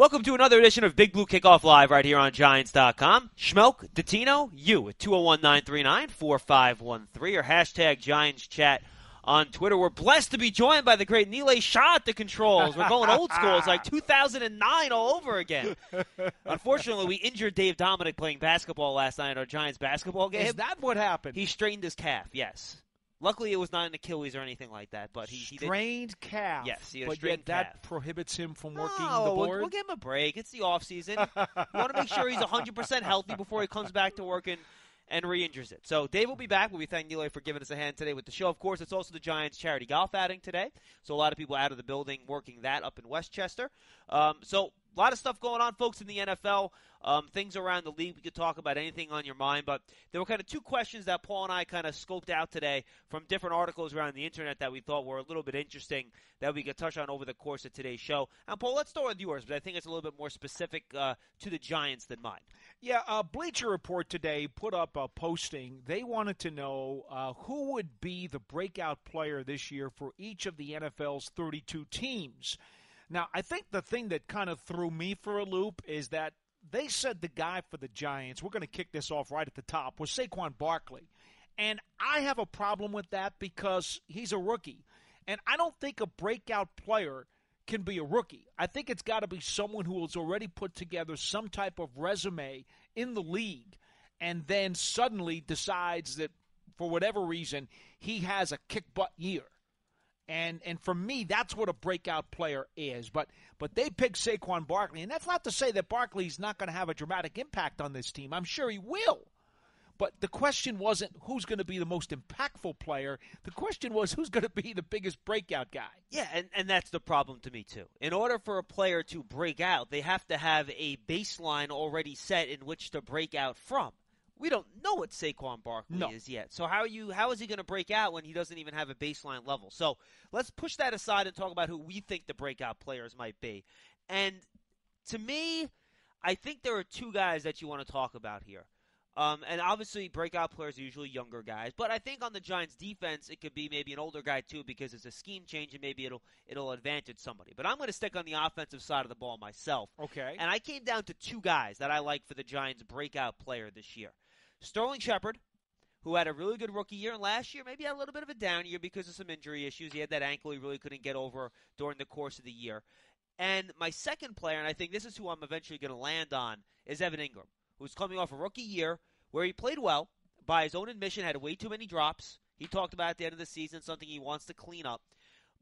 Welcome to another edition of Big Blue Kickoff Live right here on Giants.com. Schmeelk, Dottino, you at 201 939 4513 or hashtag Giants Chat on Twitter. We're blessed to be joined by the great Nilay Shah at the controls. We're going old school. It's like 2009 all over again. Unfortunately, we injured Dave Dominic playing basketball last night at our Giants basketball game. Is that what happened? He strained his calf, yes. Luckily, it was not an Achilles or anything like that. But he, he did- strained calf. Yes, he had a but strained yet that calf. prohibits him from working no, the we'll- board. We'll, give him a break. It's the off season. you want to make sure he's 100% healthy before he comes back to work and, and re-injures it. So Dave will be back. We'll be thanking Neely for giving us a hand today with the show. Of course, it's also the Giants charity golf outing today. So a lot of people out of the building working that up in Westchester. Um, so a lot of stuff going on, folks, in the NFL. Um, things around the league. We could talk about anything on your mind, but there were kind of two questions that Paul and I kind of scoped out today from different articles around the internet that we thought were a little bit interesting that we could touch on over the course of today's show. And Paul, let's start with yours, but I think it's a little bit more specific uh, to the Giants than mine. Yeah, uh, Bleacher Report today put up a posting. They wanted to know uh, who would be the breakout player this year for each of the NFL's 32 teams. Now, I think the thing that kind of threw me for a loop is that they said the guy for the Giants, we're going to kick this off right at the top, was Saquon Barkley. And I have a problem with that because he's a rookie. And I don't think a breakout player can be a rookie. I think it's got to be someone who has already put together some type of resume in the league and then suddenly decides that for whatever reason he has a kick butt year. And and for me, that's what a breakout player is. But but they picked Saquon Barkley, and that's not to say that Barkley's not going to have a dramatic impact on this team. I'm sure he will. But the question wasn't who's going to be the most impactful player. The question was who's going to be the biggest breakout guy. Yeah, and, and that's the problem to me, too. In order for a player to break out, they have to have a baseline already set in which to break out from. We don't know what Saquon Barkley No. is yet. So how are you how is he going to break out when he doesn't even have a baseline level? So let's push that aside and talk about who we think the breakout players might be. And to me, I think there are two guys that you want to talk about here. Um, and obviously, breakout players are usually younger guys, but I think on the Giants' defense, it could be maybe an older guy too because it's a scheme change and maybe it'll it'll advantage somebody. But I'm going to stick on the offensive side of the ball myself. Okay. And I came down to two guys that I like for the Giants' breakout player this year. Sterling Shepard, who had a really good rookie year, and last year maybe had a little bit of a down year because of some injury issues. He had that ankle he really couldn't get over during the course of the year. And my second player, and I think this is who I'm eventually going to land on, is Evan Engram, who's coming off a rookie year where he played well. By his own admission, had way too many drops. He talked about at the end of the season something he wants to clean up.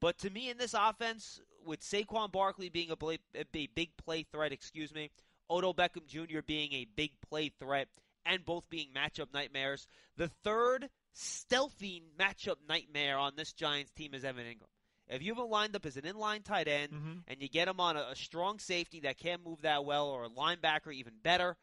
But to me, in this offense, with Saquon Barkley being a, a big play threat, excuse me, Odell Beckham Jr. being a big play threat, and both being matchup nightmares, the third stealthy matchup nightmare on this Giants team is Evan Engram. If you have him lined up as an inline tight end Mhm. and you get him on a, a strong safety that can't move that well or a linebacker even better,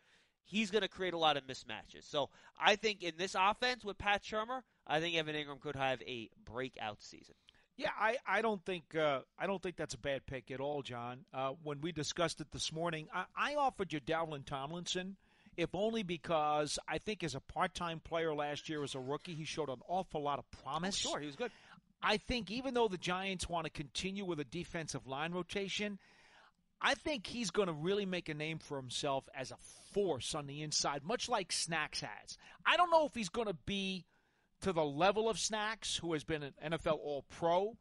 he's going to create a lot of mismatches. So I think in this offense with Pat Shurmur, I think Evan Engram could have a breakout season. Yeah, I, I don't think uh, I don't think that's a bad pick at all, John. Uh, when we discussed it this morning, I, I offered you Dalvin Tomlinson, if only because I think as a part-time player last year as a rookie, he showed an awful lot of promise. Sure, he was good. I think even though the Giants want to continue with a defensive line rotation, I think he's going to really make a name for himself as a force on the inside, much like Snacks has. I don't know if he's going to be to the level of Snacks, who has been an NFL All Pro.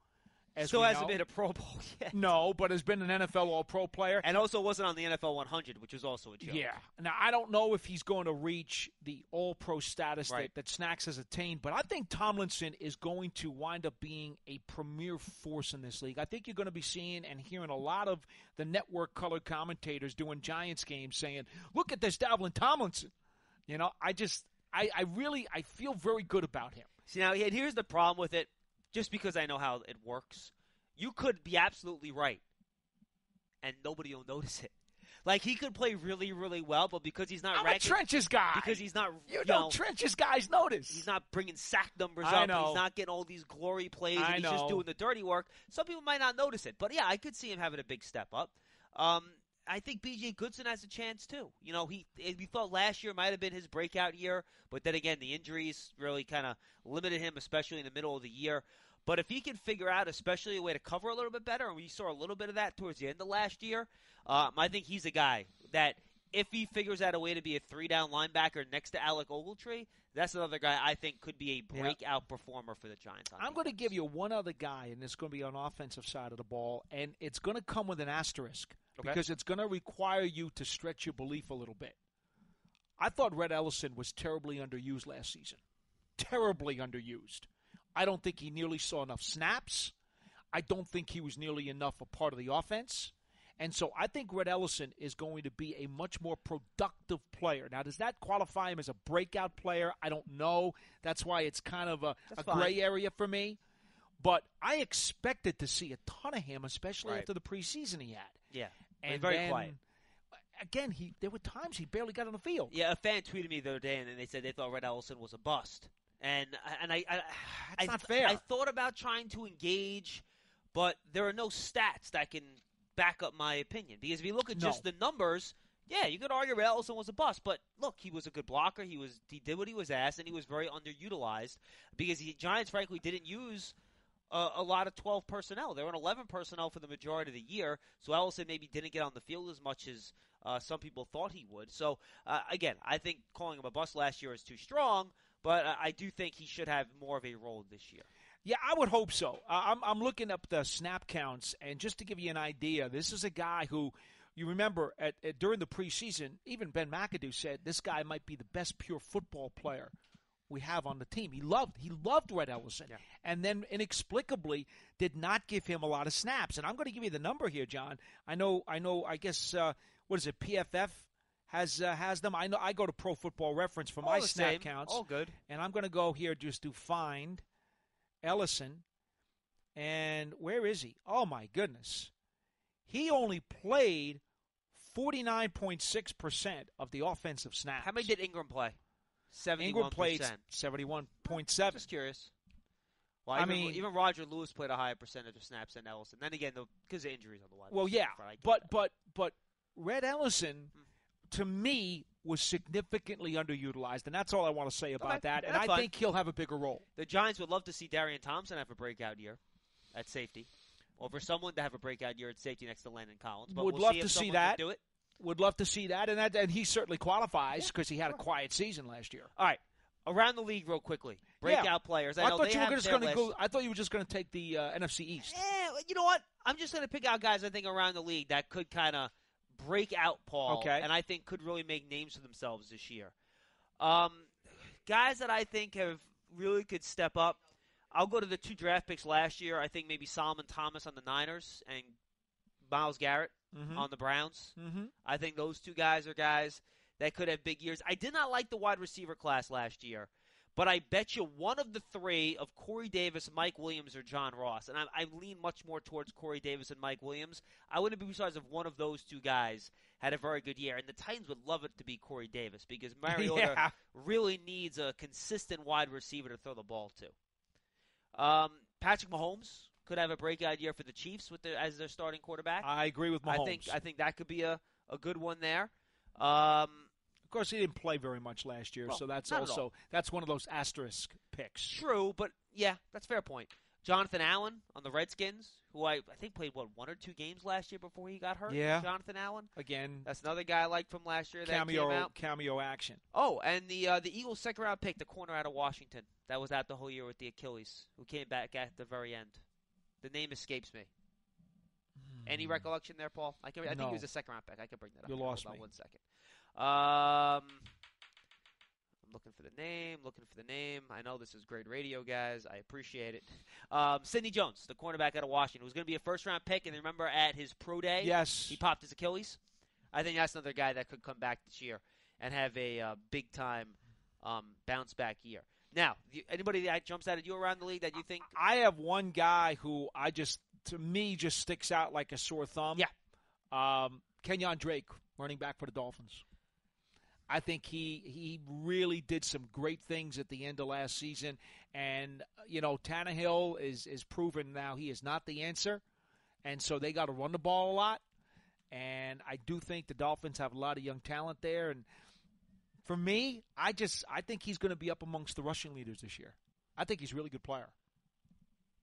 As Still hasn't know. made a Pro Bowl yet. No, but has been an NFL All Pro player. And also wasn't on the NFL 100, which is also a joke. Yeah. Now I don't know if he's going to reach the All Pro status Right. that, that Snacks has attained, but I think Tomlinson is going to wind up being a premier force in this league. I think you're going to be seeing and hearing a lot of the network color commentators doing Giants games saying, "Look at this Dalvin Tomlinson." You know, I just, I, I really, I feel very good about him. See, now here's the problem with it. Just because I know how it works, you could be absolutely right, and nobody will notice it. Like he could play really, really well, but because he's not I'm a trenches guy. because he's not, you you know, know, trenches guys notice. he's not bringing sack numbers I up. know. He's not getting all these glory plays. He's just doing the dirty work. Some people might not notice it, but yeah, I could see him having a big step up. Um, I think B.J. Goodson has a chance too. You know, he we thought last year might have been his breakout year, but then again, the injuries really kind of limited him, especially in the middle of the year. But if he can figure out, especially a way to cover a little bit better, and we saw a little bit of that towards the end of last year, um, I think he's a guy that if he figures out a way to be a three down linebacker next to Alec Ogletree, that's another guy I think could be a breakout performer for the Giants. I'm going to give you one other guy, and it's going to be on offensive side of the ball, and it's going to come with an asterisk Okay. because it's going to require you to stretch your belief a little bit. I thought Rhett Ellison was terribly underused last season. Terribly underused. I don't think he nearly saw enough snaps. I don't think he was nearly enough a part of the offense. And so I think Rhett Ellison is going to be a much more productive player. Now, does that qualify him as a breakout player? I don't know. That's why it's kind of a, a gray area for me. But I expected to see a ton of him, especially Right. after the preseason he had. Yeah, And very then, quiet. Again, he there were times he barely got on the field. Yeah, a fan tweeted me the other day, and they said they thought Rhett Ellison was a bust. And and I, I, I not fair. I thought about trying to engage, but there are no stats that can back up my opinion. Because if you look at No. just the numbers, yeah, you could argue Rhett Ellison was a bust. But look, he was a good blocker. He was he did what he was asked, and he was very underutilized because the Giants, frankly, didn't use a, a lot of 12 personnel. They were on 11 personnel for the majority of the year, so Ellison maybe didn't get on the field as much as uh, some people thought he would. So, uh, again, I think calling him a bust last year is too strong, but I do think he should have more of a role this year. Yeah, I would hope so. Uh, I'm, I'm looking up the snap counts, and just to give you an idea, this is a guy who, you remember, at, at during the preseason, even Ben McAdoo said this guy might be the best pure football player we have on the team. He loved he loved Rhett Ellison, Yeah. and then inexplicably did not give him a lot of snaps. And I'm going to give you the number here, John. I know, I know. I guess uh, what is it? PFF has uh, has them. I know. I go to Pro Football Reference for my All the snap same, counts. all good. And I'm going to go here just to find Ellison. And where is he? Oh, my goodness. He only played 49.6% of the offensive snaps. How many did Engram play? 71%. Engram played 71.7. Just curious. Well, I even, mean- even Roger Lewis played a higher percentage of snaps than Ellison. Then again, because of injuries on the wide Well, yeah, front, but that. but but Rhett Ellison, hmm. to me, was significantly underutilized, and that's all I want to say about Okay, that. And I fine. think he'll have a bigger role. the Giants would love to see Darian Thompson have a breakout year at safety, or for someone to have a breakout year at safety next to Landon Collins. But Would we'll love see to if see that. Do it. Would love to see that, and that and he certainly qualifies because he had a quiet season last year. All right, around the league, real quickly. Yeah. Breakout players. I, I know thought they you were just going to go. I thought you were just going to take the uh, NFC East. Eh, you know what? I'm just going to pick out guys I think around the league that could kind of break out, Paul. Okay. And I think could really make names for themselves this year. Um, guys that I think have really could step up. I'll go to the two draft picks last year. I think maybe Solomon Thomas on the Niners and Myles Garrett Mhm. on the Browns. Mm-hmm. I think those two guys are guys that could have big years. I did not like the wide receiver class last year, but I bet you one of the three of Corey Davis, Mike Williams, or John Ross, and I, I lean much more towards Corey Davis and Mike Williams. I wouldn't be surprised if one of those two guys had a very good year, and the Titans would love it to be Corey Davis because Mariota Yeah. really needs a consistent wide receiver to throw the ball to. Um, Patrick Mahomes could have a breakout year for the Chiefs with their, as their starting quarterback. I agree with Mahomes. I think I think that could be a, a good one there. Um, course, he didn't play very much last year, Well, so that's also that's one of those asterisk picks. true, but yeah, that's a fair point. Jonathan Allen on the Redskins, who I, I think played what one or two games last year before he got hurt. Yeah. Jonathan Allen. Again, That's another guy I liked from last year that cameo came out. cameo action. Oh, and the uh, the Eagles' second round pick, the corner out of Washington, that was out the whole year with the Achilles, who came back at the very end. The name escapes me. Any recollection there, Paul? I, can, I think No. he was a second round pick. I can bring that up. You lost Hold me. one second. Um, I'm looking for the name. Looking for the name. I know this is great radio, guys. I appreciate it. Um, Sidney Jones, the cornerback out of Washington, was going to be a first round pick, and remember at his pro day, Yes, he popped his Achilles. I think that's another guy that could come back this year and have a uh, big time um, bounce back year. Now, anybody that jumps out at you around the league that you think? I have one guy who I just to me just sticks out like a sore thumb. Yeah. Um, Kenyan Drake, running back for the Dolphins. I think he he really did some great things at the end of last season, and uh, you know Tannehill is is proven now he is not the answer, and so they got to run the ball a lot, and I do think the Dolphins have a lot of young talent there, and for me, I just I think he's going to be up amongst the rushing leaders this year. I think he's a really good player.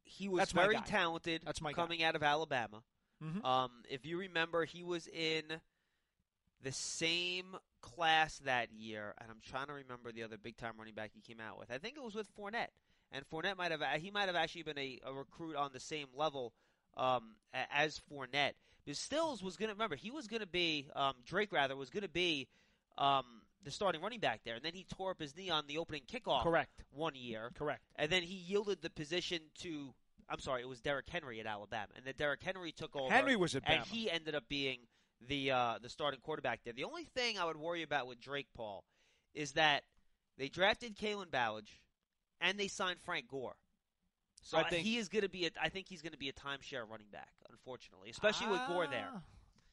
he was That's very guy. talented That's my guy. coming out of Alabama. Mhm. Um, if you remember, he was in the same class that year, and I'm trying to remember the other big time running back he came out with. I think it was with Fournette, and Fournette might have he might have actually been a, a recruit on the same level um, as Fournette. But Stills was going to remember he was going to be um, Drake rather was going to be um, the starting running back there, and then he tore up his knee on the opening kickoff Correct. one year, Correct. and then he yielded the position to. I'm sorry, it was Derrick Henry at Alabama, and then Derrick Henry took over. Henry was at and he ended up being the uh, the starting quarterback there. The only thing I would worry about with Drake Paul is that they drafted Kalen Ballage and they signed Frank Gore. So I think- he is going to be. A, I think he's going to be a timeshare running back, unfortunately, especially with Gore there. Ah.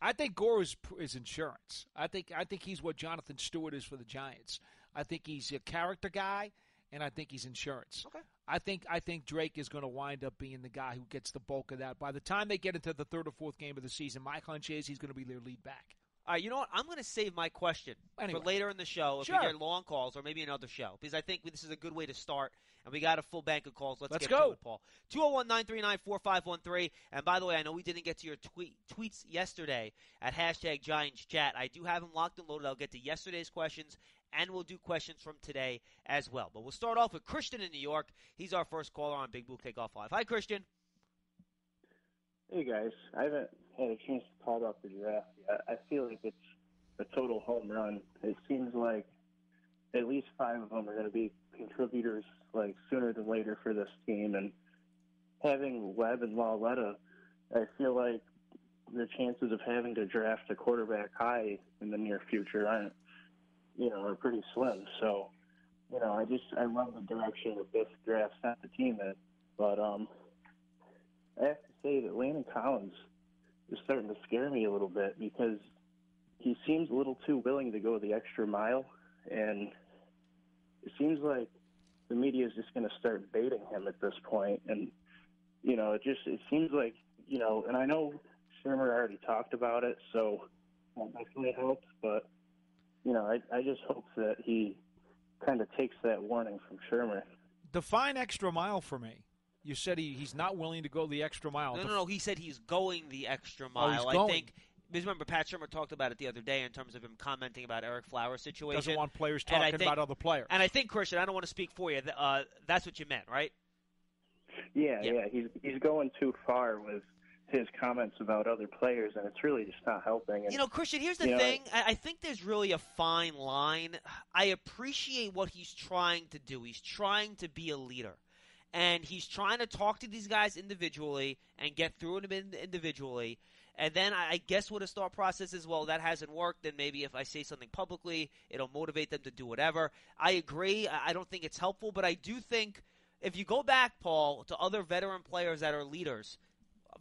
I think Gore is is insurance. I think I think he's what Jonathan Stewart is for the Giants. I think he's a character guy, and I think he's insurance. Okay. I think I think Drake is going to wind up being the guy who gets the bulk of that. By the time they get into the third or fourth game of the season, my hunch is he's going to be their lead back. All right, you know what? I'm going to save my question Anyway. for later in the show if Sure. we get long calls or maybe another show because I think this is a good way to start. And we got a full bank of calls. Let's, Let's get go. to it, Paul. 201 939 4513. And by the way, I know we didn't get to your tweet, tweets yesterday at hashtag Giants Chat. I do have them locked and loaded. I'll get to yesterday's questions and we'll do questions from today as well. But we'll start off with Christian in New York. He's our first caller on Big Blue Kickoff Live. Hi, Christian. Hey guys, I haven't had a chance to talk about the draft yet. I feel like it's a total home run. It seems like at least five of them are going to be contributors like sooner than later for this team. And having Webb and Lauletta, I feel like the chances of having to draft a quarterback high in the near future aren't, you know, are pretty slim. So, you know, I just I love the direction that this draft sent the team in. But um, I have to say that Landon Collins is starting to scare me a little bit because he seems a little too willing to go the extra mile, and it seems like the media is just going to start baiting him at this point. And you know, it just it seems like you know, and I know Shurmur already talked about it, so that definitely helps. But you know, I I just hope that he kind of takes that warning from Shurmur. Define extra mile for me. You said he, he's not willing to go the extra mile. No, no, no. He said he's going the extra Oh, mile. he's I going. think. Because remember, Pat Shurmur talked about it the other day in terms of him commenting about Ereck Flowers' situation. Doesn't want players talking think- about other players. and I think Christian, I don't want to speak for you. Uh, that's what you meant, right? Yeah, Yeah. yeah, he's he's going too far with his comments about other players, and it's really just not helping. And You know, Christian, here's the You know, thing. I, I think there's really a fine line. I appreciate what he's trying to do. He's trying to be a leader. And he's trying to talk to these guys individually and get through them individually. And then I, guess what his thought process is, well, that hasn't worked. Then maybe if I say something publicly, it'll motivate them to do whatever. I agree. I don't think it's helpful, but I do think if you go back, Paul, to other veteran players that are leaders,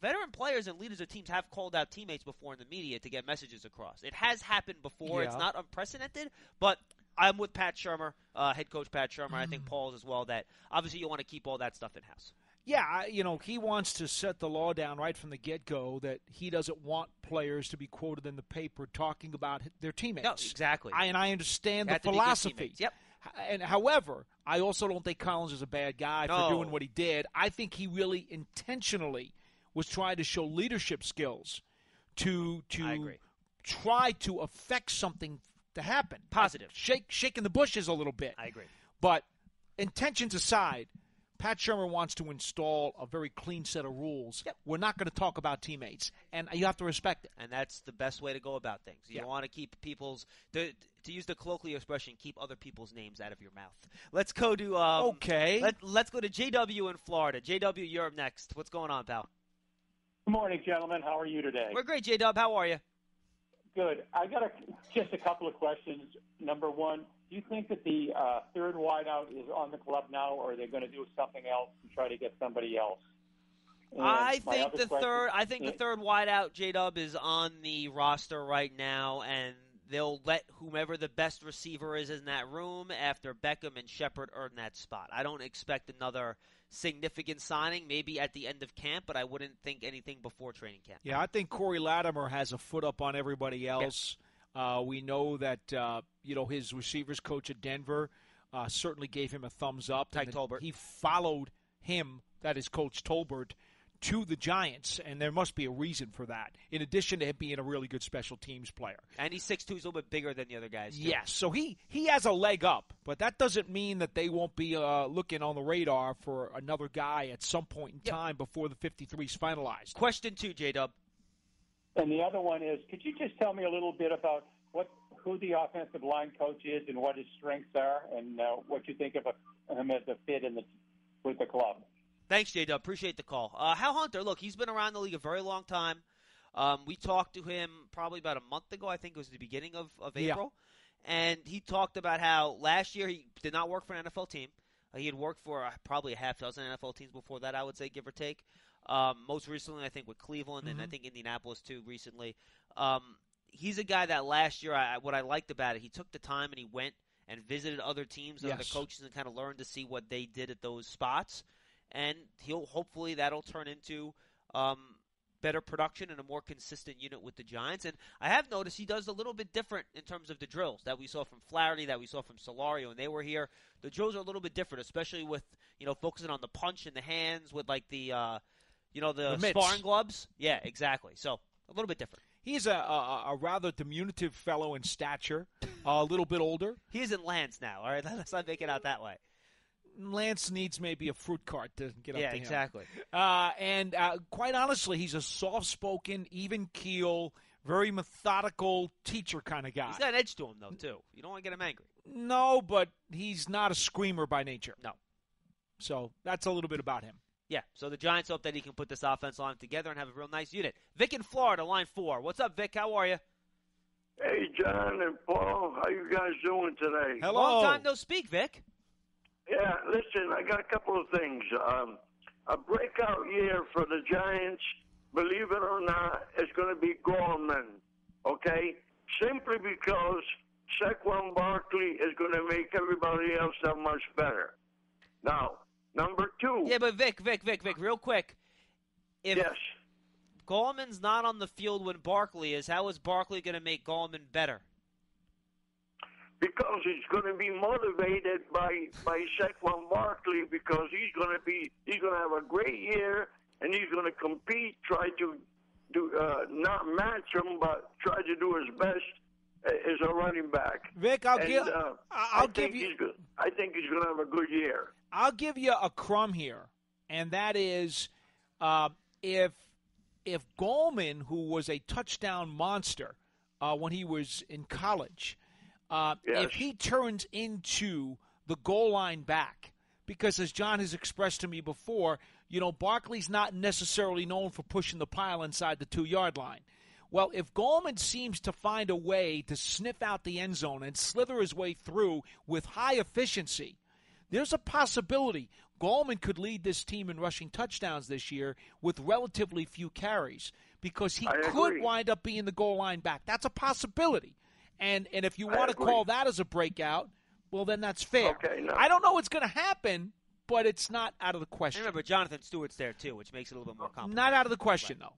veteran players and leaders of teams have called out teammates before in the media to get messages across. It has happened before. It's not unprecedented, but I'm with Pat Shurmur, uh, head coach Pat Shurmur. I think Paul's as well. That obviously you want to keep all that stuff in house. Yeah, you know, he wants to set the law down right from the get go that he doesn't want players to be quoted in the paper talking about their teammates. No, exactly. I, and I understand the have to be good philosophy. Yep. And however, I also don't think Collins is a bad guy No. for doing what he did. I think he really intentionally was trying to show leadership skills to to try to affect something to happen. Positive. Shake shaking the bushes a little bit. I agree. But intentions aside, Pat Shurmur wants to install a very clean set of rules. Yep. We're not going to talk about teammates, and you have to respect it. And that's the best way to go about things. You Yeah. want to keep people's to, to use the colloquial expression, keep other people's names out of your mouth. Let's go to um, okay. Let, let's go to JW in Florida. JW, you're up next. What's going on, pal? Good morning, gentlemen. How are you today? We're great, J Dub. How are you? Good. I got a, just a couple of questions. Number one, do you think that the uh, third wideout is on the club now, or are they going to do something else and try to get somebody else? And I think the question- third. I think the third wideout, J Dub, is on the roster right now, and they'll let whomever the best receiver is in that room after Beckham and Shepard earn that spot. I don't expect another significant signing, maybe at the end of camp, but I wouldn't think anything before training camp. Yeah, I think Cody Latimer has a foot up on everybody else. Uh, we know that uh, you know his receivers coach at Denver uh, certainly gave him a thumbs up. Tyke Tolbert. He followed him that is Coach Tolbert, to the Giants, and there must be a reason for that. In addition to him being a really good special teams player, and he's six two, he's a little bit bigger than the other guys. Too. Yes, so he he has a leg up, but that doesn't mean that they won't be uh, looking on the radar for another guy at some point in Yep. time before the 53 is finalized. Question two, J Dub. And the other one is, could you just tell me a little bit about what who the offensive line coach is and what his strengths are, and uh, what you think of a, him as a fit in the with the club? Thanks, J Dub. Appreciate the call. Uh, Hal Hunter, look, he's been around the league a very long time. Um, we talked to him probably about a month ago. I think it was the beginning of, of Yeah. April. And he talked about how last year he did not work for an NFL team. Uh, he had worked for uh, probably a half dozen NFL teams before that, I would say, give or take. Um, most recently, I think, with Cleveland and I Mhm. think Indianapolis, too, recently. Um, he's a guy that last year, I, what I liked about it, he took the time and he went and visited other teams and other coaches and kind of learned to see what they did at those spots and he'll hopefully that'll turn into um, better production and a more consistent unit with the Giants. And I have noticed he does a little bit different in terms of the drills that we saw from Flaherty, that we saw from Solario, and they were here. The drills are a little bit different, especially with you know focusing on the punch and the hands with like the uh, you know the, The sparring gloves. Yeah, exactly. So a little bit different. He's a, a, a rather diminutive fellow in stature, a little bit older. He isn't Lance now. All right, let's not make it out that way. Lance needs maybe a fruit cart to get up yeah, to him. exactly. Uh, and uh, quite honestly, he's a soft-spoken, even keel, very methodical teacher kind of guy. He's got an edge to him though too. You don't want to get him angry. No, but he's not a screamer by nature. No. So that's a little bit about him. Yeah, so the Giants hope that he can put this offense line together and have a real nice unit. Vic in Florida, line four. What's up, Vic? How are you? Hey, John and Paul, how you guys doing today? Hello. Long time no speak, Vic. Yeah, listen, I got a couple of things. Um, a breakout year for the Giants, believe it or not, is going to be Gorman, okay? Simply because Saquon Barkley is going to make everybody else that much better. Now, number two. Yeah, but Vic, Vic, Vic, Vic, real quick. If yes. Gallman's not on the field when Barkley is, how is Barkley going to make Gallman better? Because he's going to be motivated by by Saquon Barkley because he's going to be he's going to have a great year and he's going to compete, try to do uh, not match him, but try to do his best uh, as a running back. Vic, I'll and, give uh, I'll give you go- I think he's going to have a good year. I'll give you a crumb here, and that is uh, if if Gallman, who was a touchdown monster uh, when he was in college, uh, Yes. if he turns into the goal line back, because as John has expressed to me before, you know Barkley's not necessarily known for pushing the pile inside the two yard line. Well, if Gallman seems to find a way to sniff out the end zone and slither his way through with high efficiency, there's a possibility Gallman could lead this team in rushing touchdowns this year with relatively few carries because he I could agree. wind up being the goal line back. That's a possibility. And and if you want to call that as a breakout, well then that's fair. Okay, no. I don't know what's going to happen, but it's not out of the And question. remember, Jonathan Stewart's there too, which makes it a little bit more complicated. Not out of the question though.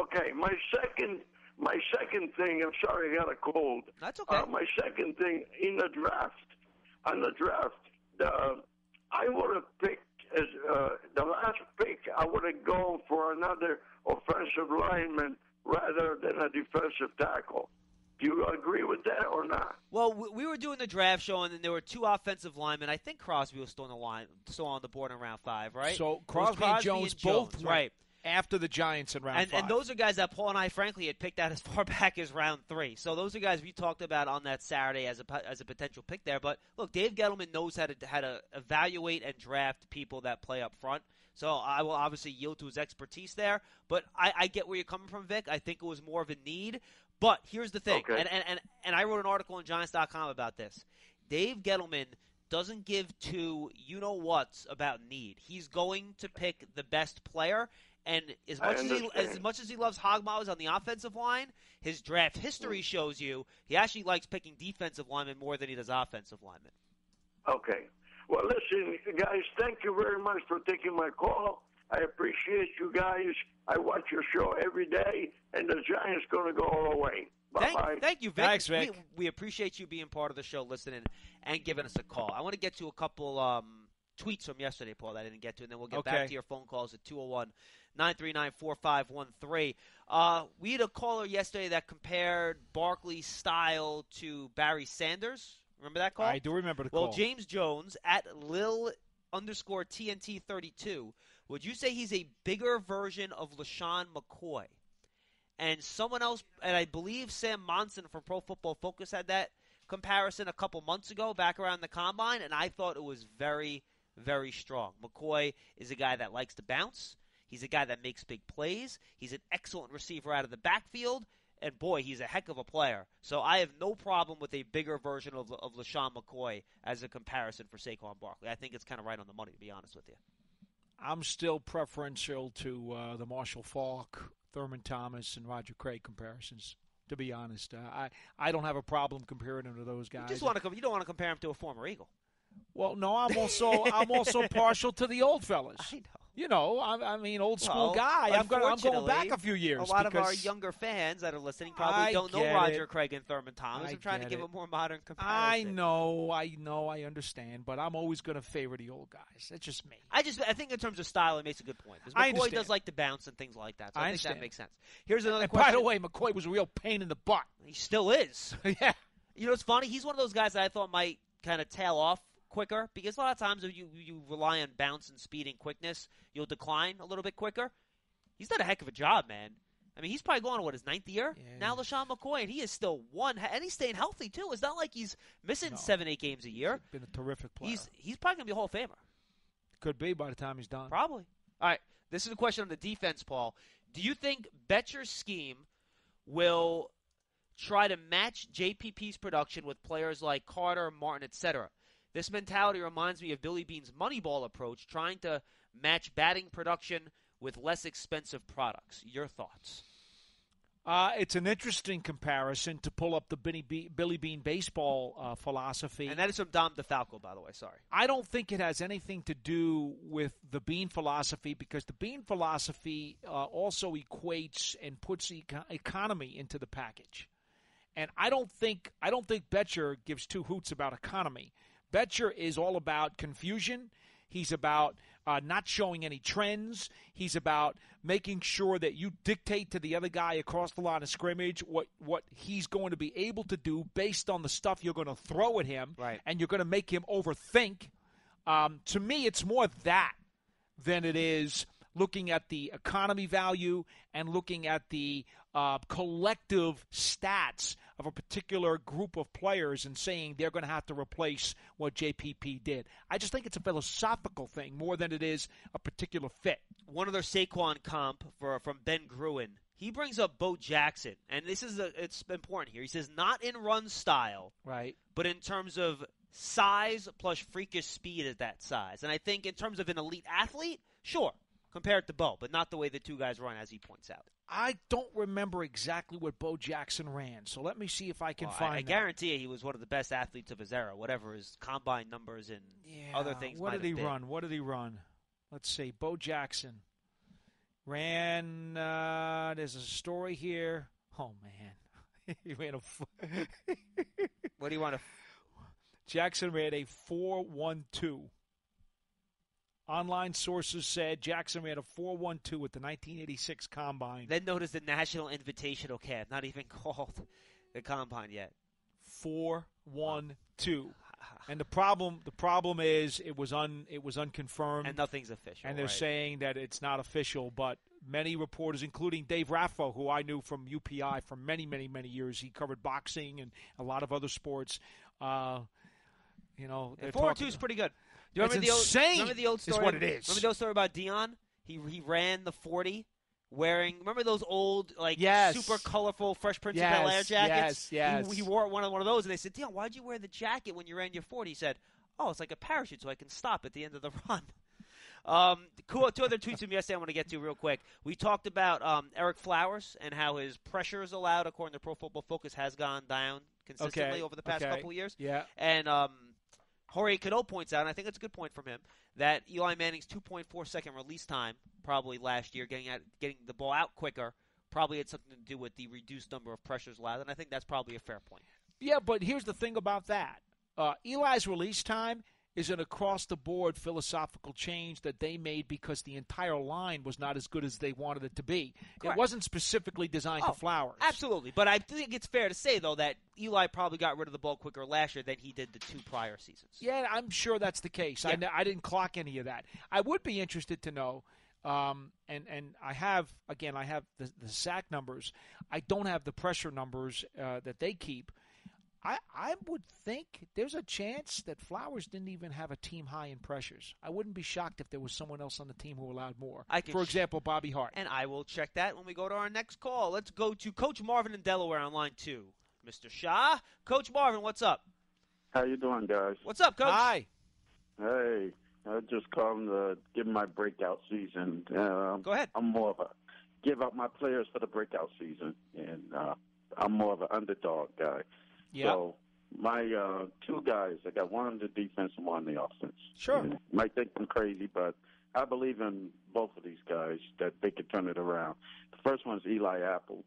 Okay, my second my second thing. I'm sorry, I got a cold. That's okay. Uh, my second thing in the draft, on the draft, the, I would have picked as uh, the last pick. I would have gone for another offensive lineman rather than a defensive tackle. Do you agree with that or not? Well, we, we were doing the draft show, and then there were two offensive linemen. I think Crosby was still on the line, still on the board in round five, right? So It was Crosby, and Jones both went right? after the Giants in round And, five. and those are guys that Paul and I, frankly, had picked out as far back as round three. So those are guys we talked about on that Saturday as a as a potential pick there. But look, Dave Gettleman knows how to how to evaluate and draft people that play up front. So I will obviously yield to his expertise there. But I, I get where you're coming from, Vic. I think it was more of a need. But here's the thing, Okay. and, and, and, and I wrote an article on Giants.com about this. Dave Gettleman doesn't give two you know whats about need. He's going to pick the best player. And as much as he as much as he loves hog mollies on the offensive line, his draft history mm. shows you he actually likes picking defensive linemen more than he does offensive linemen. Okay. Well, listen, guys, thank you very much for taking my call. I appreciate you guys. I watch your show every day, and the Giants going to go all the way. Bye bye. Thank, thank you, Vic. Thanks, Vic. We, we appreciate you being part of the show, listening and giving us a call. I want to get to a couple um, tweets from yesterday, Paul, that I didn't get to, and then we'll get Okay. back to your phone calls at 201 939 4513. Uh, we had a caller yesterday that compared Barkley's style to Barry Sanders. Remember that call? I do remember the Well, call. Well, James Jones at Lil underscore TNT 32. Would you say he's a bigger version of LeSean McCoy? And someone else, and I believe Sam Monson from Pro Football Focus had that comparison a couple months ago back around the combine, and I thought it was very, very strong. McCoy is a guy that likes to bounce. He's a guy that makes big plays. He's an excellent receiver out of the backfield. And boy, he's a heck of a player. So I have no problem with a bigger version of, of LeSean McCoy as a comparison for Saquon Barkley. I think it's kind of right on the money, to be honest with you. I'm still preferential to uh, the Marshall Faulk, Thurman Thomas, and Roger Craig comparisons. To be honest, uh, I I don't have a problem comparing him to those guys. You just want to you don't want to compare him to a former Eagle. well, no, I'm also I'm also partial to the old fellas. You know, I, I mean, old school Well, guy. I'm going I'm going back a few years. A lot of our younger fans that are listening probably I don't know Roger it. Craig and Thurman Thomas. I I'm trying to give it. a more modern comparison. I know, I know, I understand, but I'm always going to favor the old guys. That's just me. I just I think in terms of style, it makes a good point. Because McCoy does like to bounce and things like that. So I, I think that makes sense. Here's another And question. by the way, McCoy was a real pain in the butt. he still is. yeah. You know, it's funny. He's one of those guys that I thought might kind of tail off quicker because a lot of times if you you rely on bounce and speed and quickness, you'll decline a little bit quicker. He's done a heck of a job, man. I mean, he's probably going to what his ninth year Yeah. now. LeSean McCoy, and he is still one, and he's staying healthy too. It's not like he's missing No. seven, eight games a year. He's Been a terrific player. He's he's probably gonna be a Hall of Famer. Could be by the time he's done. Probably. All right. This is a question on the defense, Paul. Do you think Bettcher's scheme will try to match JPP's production with players like Carter, Martin, etc.? This mentality reminds me of Billy Beane's Moneyball approach, trying to match batting production with less expensive products. Your thoughts? Uh, it's an interesting comparison to pull up the Billy, Be- Billy Beane baseball uh, philosophy. And that is from Dom DeFalco, by the way. Sorry. I don't think it has anything to do with the Beane philosophy because the Beane philosophy uh, also equates and puts eco- economy into the package. And I don't think I don't think Bettcher gives two hoots about economy. Bettcher is all about confusion. He's about uh, not showing any trends. He's about making sure that you dictate to the other guy across the line of scrimmage what, what he's going to be able to do based on the stuff you're going to throw at him, Right. and you're going to make him overthink. Um, to me, it's more that than it is looking at the economy value and looking at the uh, collective stats of a particular group of players and saying they're going to have to replace what JPP did. I just think it's a philosophical thing more than it is a particular fit. one other Saquon comp for from Ben Gruen. He brings up Bo Jackson, and this is a, it's important here. He says not in run style, Right. but in terms of size plus freakish speed at that size. And I think in terms of an elite athlete, sure, compared to Bo, but not the way the two guys run, as he points out. I don't remember exactly what Bo Jackson ran, so let me see if I can Well, find I, that. guarantee you he was one of the best athletes of his era, whatever his combine numbers and Yeah, other things What did he been. run? What did he run? Let's see. Bo Jackson ran. Uh, there's a story here. Oh man, he ran a. f- What do you want to? Jackson ran a four one two. Online sources said Jackson ran a four one two at the 1986 combine. Then notice the National Invitational Camp, not even called the combine yet. Four one two. And the problem, the problem is, it was un, it was unconfirmed. And nothing's official. and they're right? saying that it's not official, but many reporters, including Dave Raffo, who I knew from UPI for many, many, many years, he covered boxing and a lot of other sports. Uh, you know, Four talking- two is pretty good. Do you It's remember the old, Remember the old is story? what it is. Remember the old story about Deion? He he ran the forty, wearing. Remember those old like Yes. super colorful Fresh Prince Yes, of Bel Air jackets? yes, yes. He, he wore one of one of those, and they said, Deion, why'd you wear the jacket when you ran your forty? He said, Oh, it's like a parachute, so I can stop at the end of the run. Um, cool. Two other tweets from yesterday I want to get to real quick. We talked about um, Ereck Flowers and how his pressures allowed, according to Pro Football Focus, has gone down consistently Okay, over the past okay. couple of years. Yeah, And um, Jorge Cano points out, and I think it's a good point from him, that Eli Manning's 2.4 second release time, probably last year, getting getting the ball out quicker, probably had something to do with the reduced number of pressures allowed, and I think that's probably a fair point. yeah. But here's the thing about that: uh, Eli's release time is an across the board philosophical change that they made because the entire line was not as good as they wanted it to be. Correct. It wasn't specifically designed Oh, to Flowers. Absolutely, but I think it's fair to say though that Eli probably got rid of the ball quicker last year than he did the two prior seasons. Yeah, I'm sure that's the case. I, Yeah. kn- I didn't clock any of that. I would be interested to know, um, and and I have again, I have the, the sack numbers. I don't have the pressure numbers uh, that they keep. I I would think there's a chance that Flowers didn't even have a team high in pressures. I wouldn't be shocked if there was someone else on the team who allowed more. I can For sh- example, Bobby Hart. And I will check that when we go to our next call. Let's go to Coach Marvin in Delaware on line two. Mr. Shaw, Coach Marvin, what's up? How you doing, guys? What's up, Coach? Hi. Hey, I just called to give my breakout season. Um, Go ahead. I'm more of a give up my players for the breakout season, and uh, I'm more of an underdog guy. Yeah. So my uh, two guys, I got one on the defense and one on the offense. Sure. You might think I'm crazy, but I believe in both of these guys that they could turn it around. The first one's Eli Apple.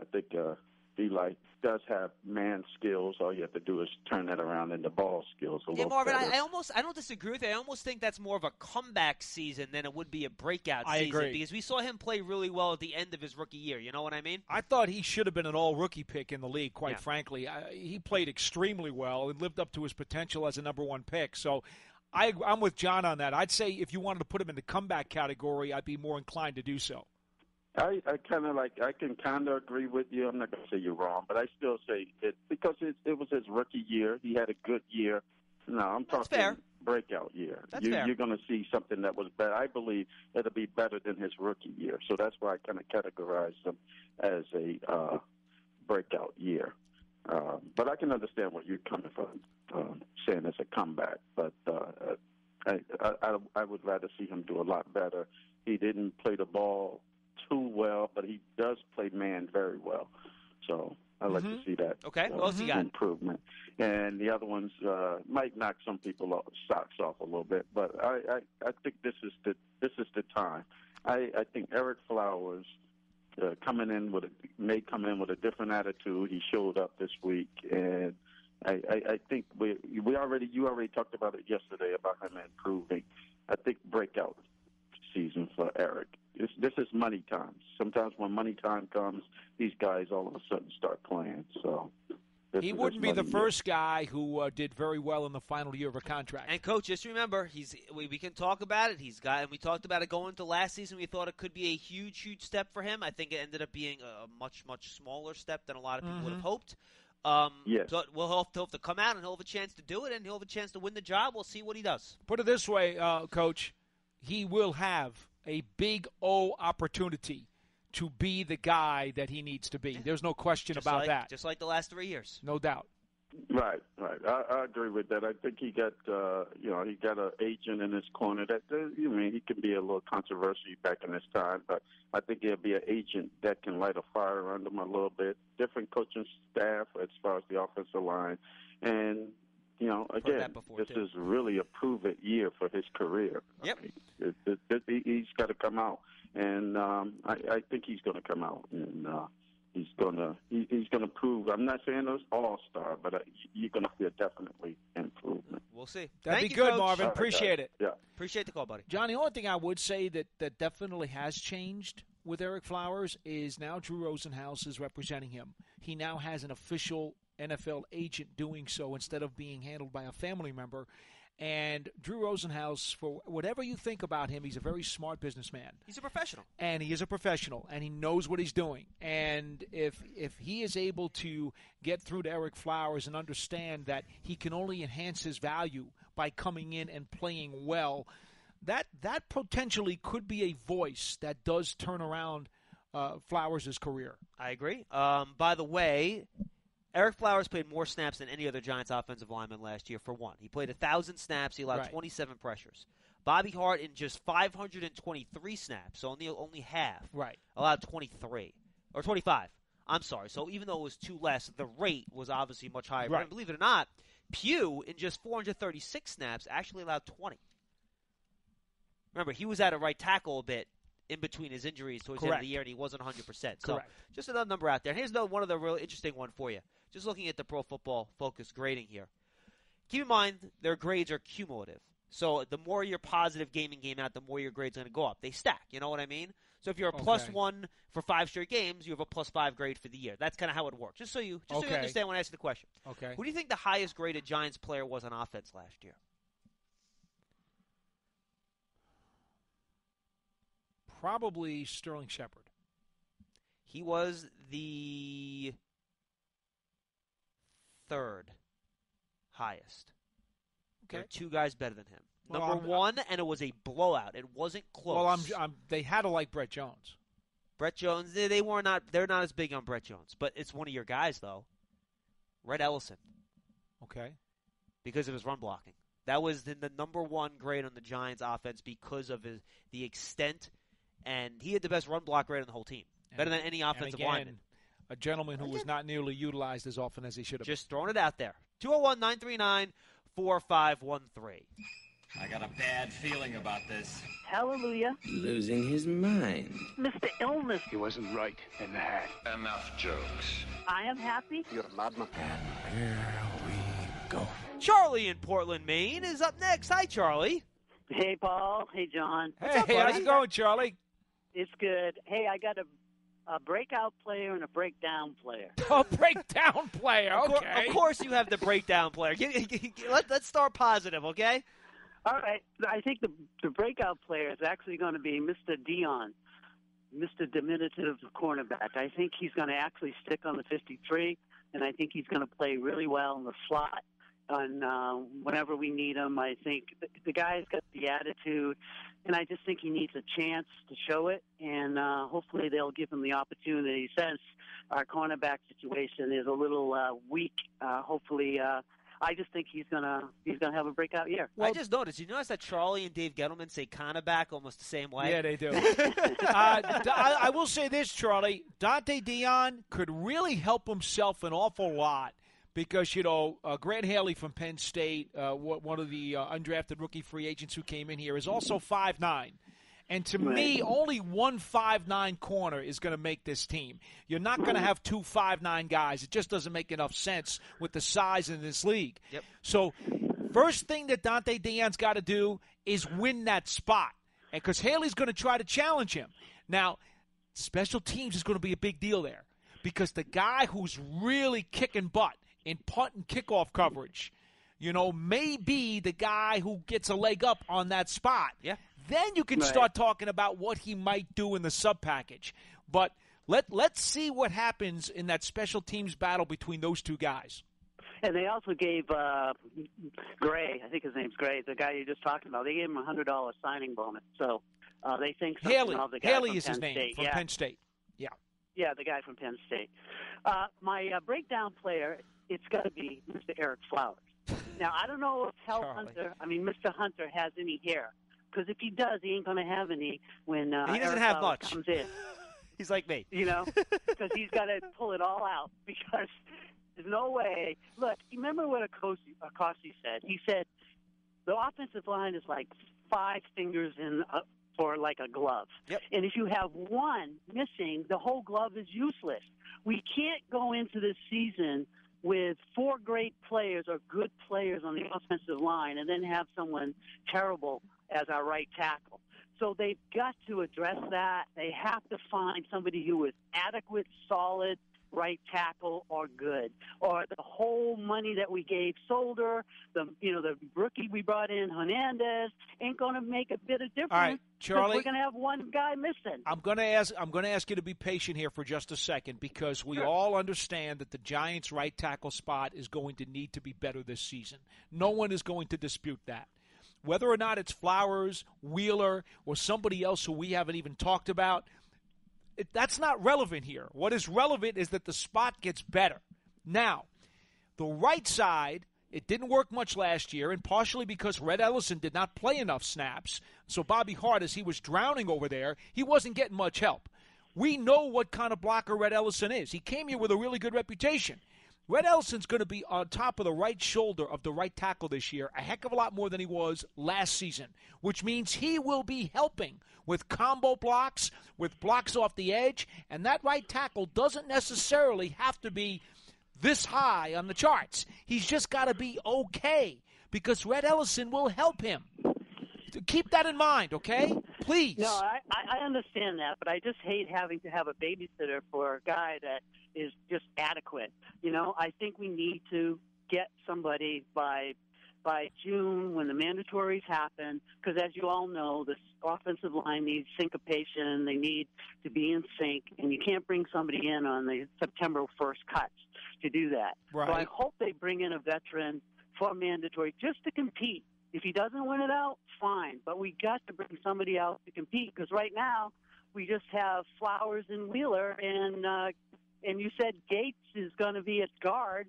I think uh, Eli does have man skills. All you have to do is turn that around into ball skills. A Yeah, little Marvin, better. I, I almost I don't disagree with you. I almost think that's more of a comeback season than it would be a breakout I season agree. because we saw him play really well at the end of his rookie year. You know what I mean? I thought he should have been an all rookie pick in the league, quite Yeah. frankly. I, he played extremely well and lived up to his potential as a number one pick. So I, I'm with John on that. I'd say if you wanted to put him in the comeback category, I'd be more inclined to do so. I, I kind of like I can kind of agree with you. I'm not going to say you're wrong, but I still say it because it, it was his rookie year. He had a good year. No, I'm That's talking fair. breakout year. That's you, fair. You're going to see something that was better. I believe it'll be better than his rookie year. So that's why I kind of categorize him as a uh, breakout year. Uh, but I can understand where you're coming from, um, saying it's a comeback. But uh, I, I, I would rather see him do a lot better. He didn't play the ball too well, but he does play man very well. So I like Mhm. to see that. Okay, uh, what else you got? Improvement, and the other ones uh, might knock some people off, socks off a little bit, but I, I, I think this is the this is the time. I, I think Ereck Flowers uh, coming in with a, may come in with a different attitude. He showed up this week, and I, I, I think we we already you already talked about it yesterday about him improving. I think breakout season for Ereck. This, this is money time. Sometimes when money time comes, these guys all of a sudden start playing. So He wouldn't be the year. first guy who uh, did very well in the final year of a contract. And coach, just remember, he's we, we can talk about it. He's got, and we talked about it going into last season. We thought it could be a huge, huge step for him. I think it ended up being a much, much smaller step than a lot of people would have Mm-hmm. hoped. Um, Yes. So we'll have, to, have to come out, and he'll have a chance to do it, and he'll have a chance to win the job. We'll see what he does. Put it this way, uh, Coach, he will have a big O opportunity to be the guy that he needs to be. There's no question Just about like, that. Just like the last three years. No doubt. Right, right. I, I agree with that. I think he got, uh, you know, he got an agent in his corner that, uh, you mean, he can be a little controversial back in his time, but I think he'll be an agent that can light a fire under him a little bit. Different coaching staff as far as the offensive line, and you know, again, before, this too. is really a prove-it year for his career. Yep. It, it, it, he- he's got to come out, and um, I, I think he's going to come out, and uh, he's going to he, he's going to prove. I'm not saying he's all star, but uh, you're going to see a definitely improvement. We'll see. That'd Thank be you, good, Coach. Marvin. All right, Appreciate guys. it. Yeah. Appreciate the call, buddy. John, the only thing I would say that, that definitely has changed with Ereck Flowers is now Drew Rosenhaus is representing him. He now has an official NFL agent doing so instead of being handled by a family member. And Drew Rosenhaus, for whatever you think about him, he's a very smart businessman. He's a professional. and he is a professional and he knows what he's doing and if if he is able to get through to Ereck Flowers and understand that he can only enhance his value by coming in and playing well that that potentially could be a voice that does turn around uh, Flowers' career. I agree. Um, by the way, Ereck Flowers played more snaps than any other Giants offensive lineman last year. For one, he played a thousand snaps. He allowed Right. 27 pressures. Bobby Hart in just 523 snaps, so only only half, Right. allowed 23 or 25. I'm sorry. So even though it was two less, the rate was obviously much higher. Right. And believe it or not, Pugh in just 436 snaps actually allowed 20. Remember, he was at a right tackle a bit in between his injuries towards the end of the year, and he wasn't 100%. So Correct. just another number out there. And Here's another one of the real interesting one for you. Just looking at the Pro Football Focus grading here. keep in mind their grades are cumulative. So the more you're positive game in game out, the more your grade's going to go up. They stack. You know what I mean? So if you're a Okay. one for five straight games, you have a plus five grade for the year. That's kind of how it works. Just so you, just so you understand when I ask the question. Okay. Who do you think the highest graded Giants player was on offense last year? Probably Sterling Shepard. He was the third highest. There Okay. are two guys better than him. Well, Number I'm- uh, one, and it was a blowout. It wasn't close. Well, I'm, I'm. They had to like Brett Jones. Brett Jones. They, they were not. They're not as big on Brett Jones, but it's one of your guys though. Rhett Ellison Okay. because of his run blocking. That was the, the number one grade on the Giants' offense because of his the extent, and he had the best run block rate on the whole team, better than any And offensive again, lineman. A gentleman who was not nearly utilized as often as he should have. Just throwing it out there. 201 939 4513. I got a bad feeling about this. Hallelujah. Losing his mind. Mr. Illness, He wasn't right in the hat. Enough jokes. I am happy. You're a madman. Charlie in Portland, Maine is up next. Hi, Charlie. Hey, Paul. Hey, John. Hey, up, how's it going, Charlie? It's good. Hey, I got a, a breakout player and a breakdown player. A breakdown player. Of, cour- Okay. of course, you have the breakdown player. Let, let's start positive, okay? All right. I think the the breakout player is actually going to be Mr. Deayon, Mr. Diminutive cornerback. I think he's going to actually stick on the 53, and I think he's going to play really well in the slot. And uh, whenever we need him, I think the, the guy's got the attitude, and I just think he needs a chance to show it. And uh, hopefully, they'll give him the opportunity. Since our cornerback situation is a little uh, weak, uh, hopefully. Uh, I just think he's gonna he's gonna have a breakout year. I just noticed. You notice that Charlie and Dave Gettleman say cornerback almost the same way? Yeah, they do. uh, D- I, I will say this, Charlie. Donte Deayon could really help himself an awful lot because, you know, uh, Grant Haley from Penn State, uh, wa- one of the uh, undrafted rookie free agents who came in here, is also five nine. And to me, only one five nine corner is going to make this team. You're not going to have two five nine guys. It just doesn't make enough sense with the size in this league. Yep. So, first thing that Donte Deayon's got to do is win that spot, and because Haley's going to try to challenge him. Now, special teams is going to be a big deal there because the guy who's really kicking butt in punt and kickoff coverage, you know, may be the guy who gets a leg up on that spot. Yeah. Then you can Right. start talking about what he might do in the sub package. But let let's see what happens in that special teams battle between those two guys. And they also gave uh, Gray, I think his name's Gray, the guy you're just talked about. They gave him a hundred dollar signing bonus. So uh, they think something Haley, of the guy Haley from is his Penn name State. from yeah, Penn State. Yeah. yeah, the guy from Penn State. Uh, my uh, breakdown player, it's got to be Mr. Ereck Flowers. Now I don't know if Hell Charlie. Hunter, I mean Mr. Hunter, has any hair. Because if he does, he ain't going to have any when uh, He doesn't Ereck have Flowers much. comes in. He's like me. you know, because he's got to pull it all out because there's no way. Look, remember what Acosti, Acosti said? He said the offensive line is like five fingers in a, for like a glove, Yep. and if you have one missing, the whole glove is useless. We can't go into this season with four great players or good players on the offensive line and then have someone terrible as our right tackle. So they've got to address that. They have to find somebody who is adequate, solid, right tackle or good. Or the whole money that we gave Solder, the you know the rookie we brought in Hernandez ain't going to make a bit of difference. All right, Charlie. we're going to have one guy missing. I'm going to ask. I'm going to ask you to be patient here for just a second because we all understand that the Giants' right tackle spot is going to need to be better this season. No one is going to dispute that. Whether or not it's Flowers, Wheeler, or somebody else who we haven't even talked about, it, that's not relevant here. What is relevant is that the spot gets better. Now, the right side, it didn't work much last year, and partially because Rhett Ellison did not play enough snaps. So Bobby Hart, as he was drowning over there, he wasn't getting much help. We know what kind of blocker Rhett Ellison is. He came here with a really good reputation. Rhett Ellison's going to be on top of the right shoulder of the right tackle this year, a heck of a lot more than he was last season, which means he will be helping with combo blocks, with blocks off the edge, and that right tackle doesn't necessarily have to be this high on the charts. He's just got to be okay because Rhett Ellison will help him. Keep that in mind, okay? Please. No, I, I understand that, but I just hate having to have a babysitter for a guy that is just adequate. You know, I think we need to get somebody by by June when the mandatories happen, because as you all know, this offensive line needs syncopation. They need to be in sync, and you can't bring somebody in on the September 1st cuts to do that. Right. So I hope they bring in a veteran for mandatory just to compete. If he doesn't win it out, fine. But we got to bring somebody out to compete because right now we just have Flowers and Wheeler, and uh, and you said Gates is going to be at guard.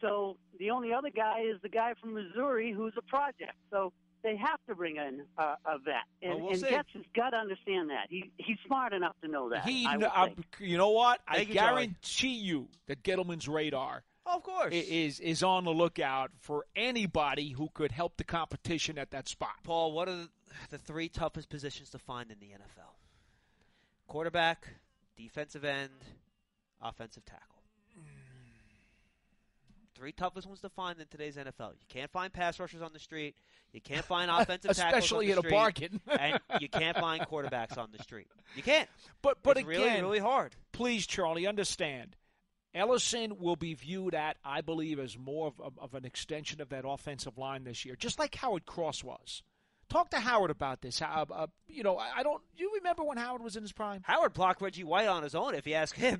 So the only other guy is the guy from Missouri who's a project. So they have to bring in uh, a vet, and, Well, we'll and. Getz has got to understand that. He he's smart enough to know that. He, uh, you know what? I Thank you, guarantee you that Gettleman's radar Oh, of course. is is on the lookout for anybody who could help the competition at that spot. Paul, what are the, the three toughest positions to find in the NFL? Quarterback, defensive end, offensive tackle. Three toughest ones to find in today's NFL. You can't find pass rushers on the street. You can't find offensive tackles especially the at a bargain. and you can't find quarterbacks on the street. You can't. But but it's again, really, really hard. please, Charlie, understand. Ellison will be viewed at, I believe, as more of, of, of an extension of that offensive line this year, just like Howard Cross was. Talk to Howard about this. Uh, uh, you know, I, I don't. Do you remember when Howard was in his prime? Howard blocked Reggie White on his own. If you ask him,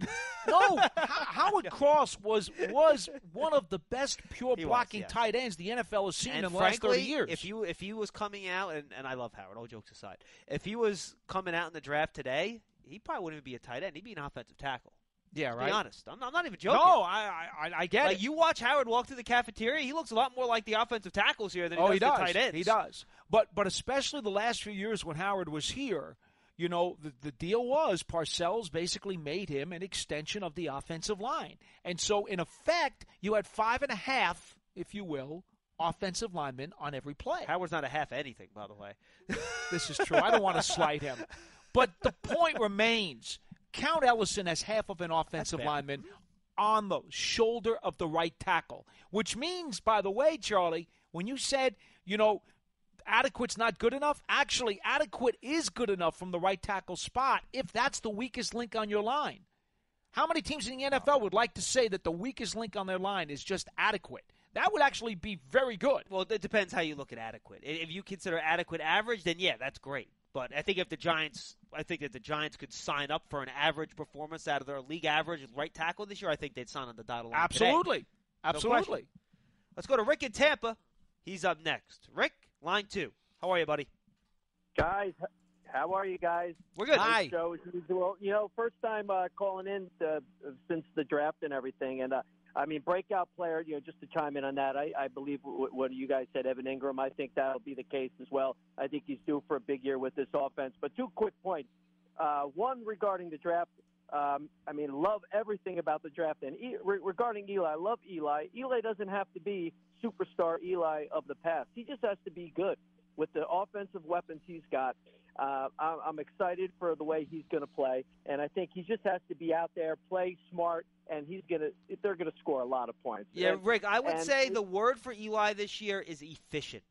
No, Ho- Howard Cross was was one of the best pure He was, blocking yes. tight ends the NFL has seen and in the last thirty years. if you if he was coming out, and, and I love Howard, all jokes aside, if he was coming out in the draft today, he probably wouldn't even be a tight end. He'd be an offensive tackle. Yeah, right. be honest, I'm, I'm not even joking. No, I I, I get like it. you watch Howard walk through the cafeteria, he looks a lot more like the offensive tackles here than he oh, does he the does. tight ends. He does. But but especially the last few years when Howard was here, you know, the the deal was Parcells basically made him an extension of the offensive line, and so in effect you had five and a half, if you will, offensive linemen on every play. Howard's not a half anything, by the way. This is true. I don't want to slight him. But the point remains count Ellison as half of an offensive lineman on the shoulder of the right tackle, which means, by the way, Charlie, when you said, you know, adequate's not good enough, actually, adequate is good enough from the right tackle spot if that's the weakest link on your line. How many teams in the NFL would like to say that the weakest link on their line is just adequate? That would actually be very good. Well, it depends how you look at adequate. If you consider adequate average, then yeah, that's great. But I think if the Giants, I think that the Giants could sign up for an average performance out of their league average right tackle this year. I think they'd sign on the dotted line. today. Absolutely. No Absolutely. Let's go to Rick in Tampa. He's up next. Rick, line two. How are you, buddy? Guys, how are you guys? We're good. Hi. Show as usual. You know, first time uh, calling in uh, since the draft and everything, and uh, I mean, breakout player. You know, just to chime in on that, I, I believe what you guys said, Evan Engram. I think that'll be the case as well. I think he's due for a big year with this offense. But two quick points. Uh, one regarding the draft. Um, I mean, love everything about the draft. And e- re- regarding Eli, I love Eli. Eli doesn't have to be superstar Eli of the past. He just has to be good with the offensive weapons he's got. Uh, I'm, I'm excited for the way he's going to play, and I think he just has to be out there, play smart, and he's going to. They're going to score a lot of points. Yeah, And- Rick, I would say the word for Eli this year is efficient.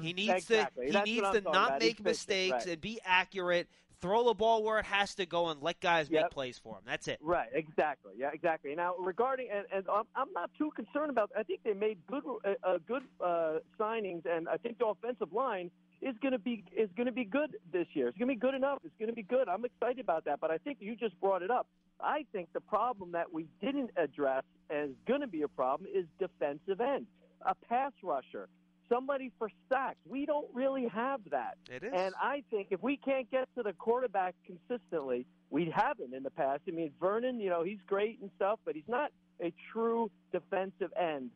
He needs Exactly. to he what needs to not about. make Efficient, mistakes right. and be accurate. Throw the ball where it has to go and let guys make plays for him. That's it. Right, exactly. Yeah, exactly. Now, regarding and, and I'm, I'm not too concerned about. I think they made good, uh, uh, good uh, signings, and I think the offensive line is going to be is going to be good this year. It's going to be good enough. It's going to be good. I'm excited about that. But I think you just brought it up. I think the problem that we didn't address and is going to be a problem is defensive end, a pass rusher, somebody for sacks. We don't really have that. It is. And I think if we can't get to the quarterback consistently, we haven't in the past. I mean, Vernon, you know, he's great and stuff, but he's not a true defensive end.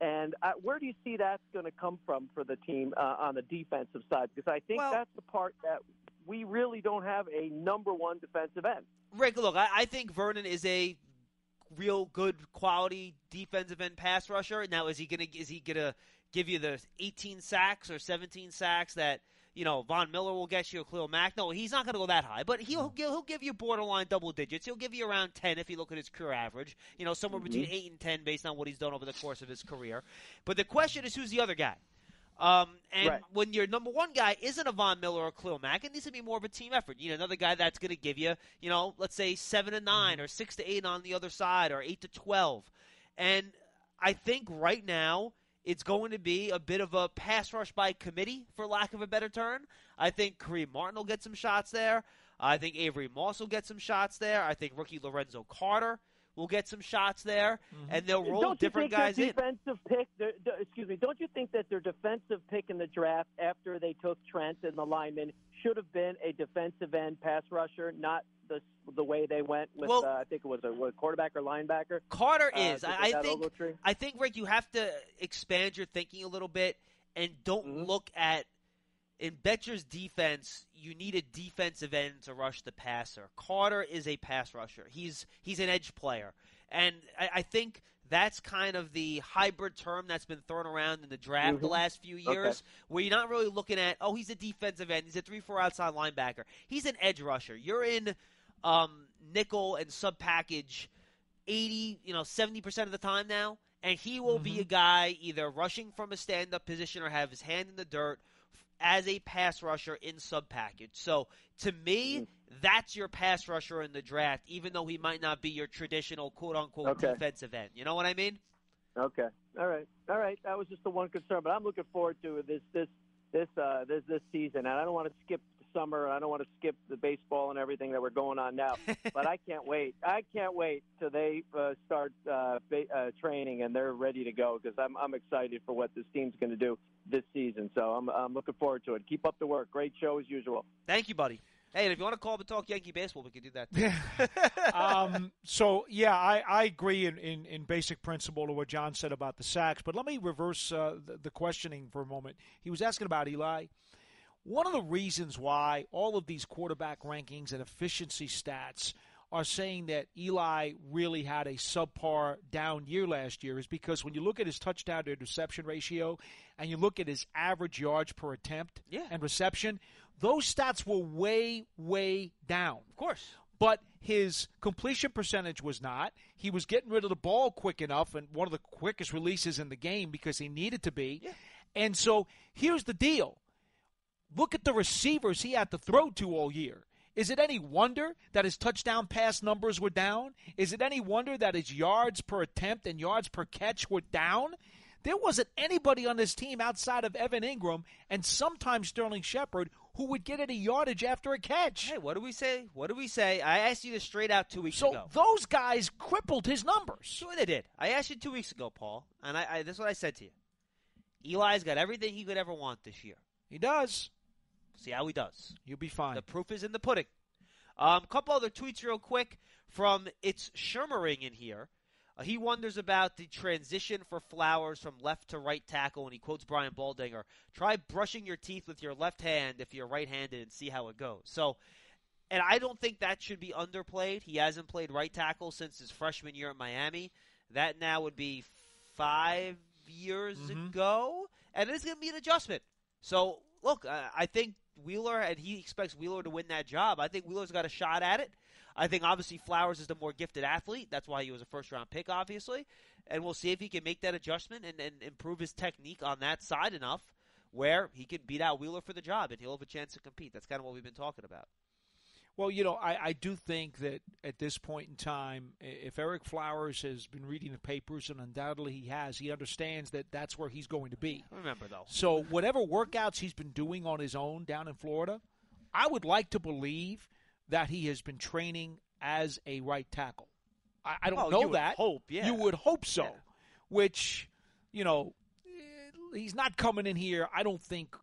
And uh, where do you see that's going to come from for the team uh, on the defensive side? Because I think Well- that's the part that we really don't have a number one defensive end. Rick, look, I, I think Vernon is a real good quality defensive end pass rusher. Now, is he gonna is he gonna give you the 18 sacks or 17 sacks that you know, Von Miller will get you a Khalil Mack. No, he's not going to go that high, but he'll mm. give, he'll give you borderline double digits. He'll give you around 10 if you look at his career average, you know, somewhere between mm-hmm. 8 and 10 based on what he's done over the course of his career. But the question is who's the other guy? Um, and Right. when your number one guy isn't a Von Miller or Khalil Mack, it needs to be more of a team effort. You know, another guy that's going to give you, you know, let's say seven to 9 mm-hmm. or six to eight on the other side, or eight to twelve. And I think right now it's going to be a bit of a pass rush by committee, for lack of a better term. I think Kareem Martin will get some shots there. I think Avery Moss will get some shots there. I think rookie Lorenzo Carter will get some shots there, mm-hmm. and they'll roll don't different you guys think in. their defensive pick? their- their- excuse me. Don't you think that their defensive pick in the draft after they took Trent and the lineman should have been a defensive end pass rusher, not the the way they went with? Well- uh, I think it was a what, quarterback or linebacker. Carter uh, is. I, I think. Ogletree? I think Rick, you have to expand your thinking a little bit and don't Mm-hmm. look at in Bettcher's defense. You need a defensive end to rush the passer. Carter is a pass rusher. He's he's an edge player, and I, I think. That's kind of the hybrid term that's been thrown around in the draft the Mhm. last few Okay. years, where you're not really looking at, oh, he's a defensive end, he's a three-four outside linebacker. He's an edge rusher. You're in um, nickel and sub package 80, you know, 70% of the time now. And he will be a guy either rushing from a stand up position or have his hand in the dirt as a pass rusher in sub package. So to me, that's your pass rusher in the draft, even though he might not be your traditional quote unquote Okay. defensive end. You know what I mean? Okay. All right. All right. That was just the one concern, but I'm looking forward to this this this uh this this season, and I don't want to skip summer. and I don't want to skip the baseball and everything that we're going on now. but I can't wait. I can't wait till they uh, start uh, ba- uh, training and they're ready to go because I'm I'm excited for what this team's going to do this season. So I'm I'm looking forward to it. Keep up the work. Great show as usual. Thank you, buddy. Hey, and if you want to call up and talk Yankee baseball, we can do that. Too. um, so yeah, I, I agree in, in, in basic principle to what John said about the sacks. But let me reverse uh, the, the questioning for a moment. He was asking about Eli. One of the reasons why all of these quarterback rankings and efficiency stats are saying that Eli really had a subpar down year last year is because when you look at his touchdown to interception ratio and you look at his average yards per attempt Yeah. and reception, those stats were way, way down. of course. But his completion percentage was not. He was getting rid of the ball quick enough and one of the quickest releases in the game because he needed to be. Yeah. And so here's the deal look at the receivers he had to throw to all year. Is it any wonder that his touchdown pass numbers were down? Is it any wonder that his yards per attempt and yards per catch were down? There wasn't anybody on this team outside of Evan Engram and sometimes Sterling Shepard who would get any yardage after a catch. Hey, what do we say? What do we say? I asked you this straight out two weeks So ago. those guys crippled his numbers. Sure, they did. I asked you two weeks ago, Paul, and I, I this is what I said to you. Eli's got everything he could ever want this year. He does. See how he does. You'll be fine. The proof is in the pudding. A um, couple other tweets, real quick, from it's Shermering in here. Uh, he wonders about the transition for Flowers from left to right tackle, and he quotes Brian Baldinger: "Try brushing your teeth with your left hand if you're right-handed, and see how it goes." So, and I don't think that should be underplayed. He hasn't played right tackle since his freshman year at Miami. That now would be five years ago, and it's going to be an adjustment. So, look, I think Wheeler, and he expects Wheeler to win that job. I think Wheeler's got a shot at it. I think obviously Flowers is the more gifted athlete. That's why he was a first round pick, obviously. And we'll see if he can make that adjustment and, and improve his technique on that side enough where he can beat out Wheeler for the job and he'll have a chance to compete. That's kind of what we've been talking about. Well, you know, I, I do think that at this point in time, if Ereck Flowers has been reading the papers, and undoubtedly he has, he understands that that's where he's going to be. Remember, though. So, whatever workouts he's been doing on his own down in Florida, I would like to believe that he has been training as a right tackle. I, I don't Oh, know you would that. hope, yeah. You would hope so. Yeah. Which, you know, he's not coming in here. I don't think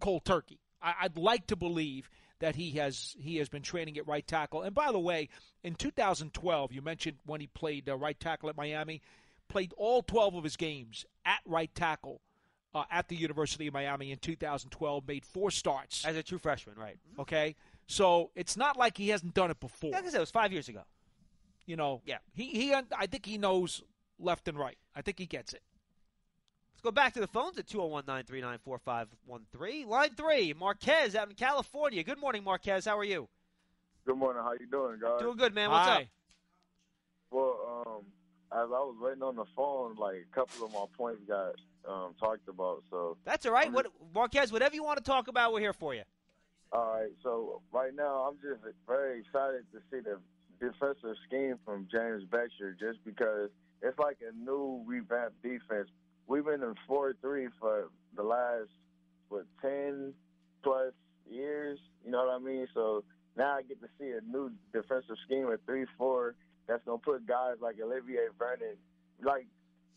cold turkey. I, I'd like to believe that he has he has been training at right tackle. And by the way, in 2012, you mentioned when he played uh, right tackle at Miami, played all 12 of his games at right tackle uh, at the University of Miami in 2012. Made four starts. As a true freshman, right. Okay, so it's not like he hasn't done it before. Like I said, it was five years ago. You know, Yeah. he he. I think he knows left and right. I think he gets it. Let's go back to the phones at 201 939 4513. Line three, Marquez out in California. Good morning, Marquez. How are you? Good morning. How you doing, guys? Doing good, man. What's Hi. up? Well, um, as I was waiting on the phone, like a couple of my points got um, talked about. So, That's all right. What, Marquez, whatever you want to talk about, we're here for you. all right. So right now, I'm just very excited to see the defensive scheme from James Bettcher, just because it's like a new revamped defense. We've been in four three for the last what ten plus years. You know what I mean? So now I get to see a new defensive scheme at three four that's gonna put guys like Olivier Vernon, like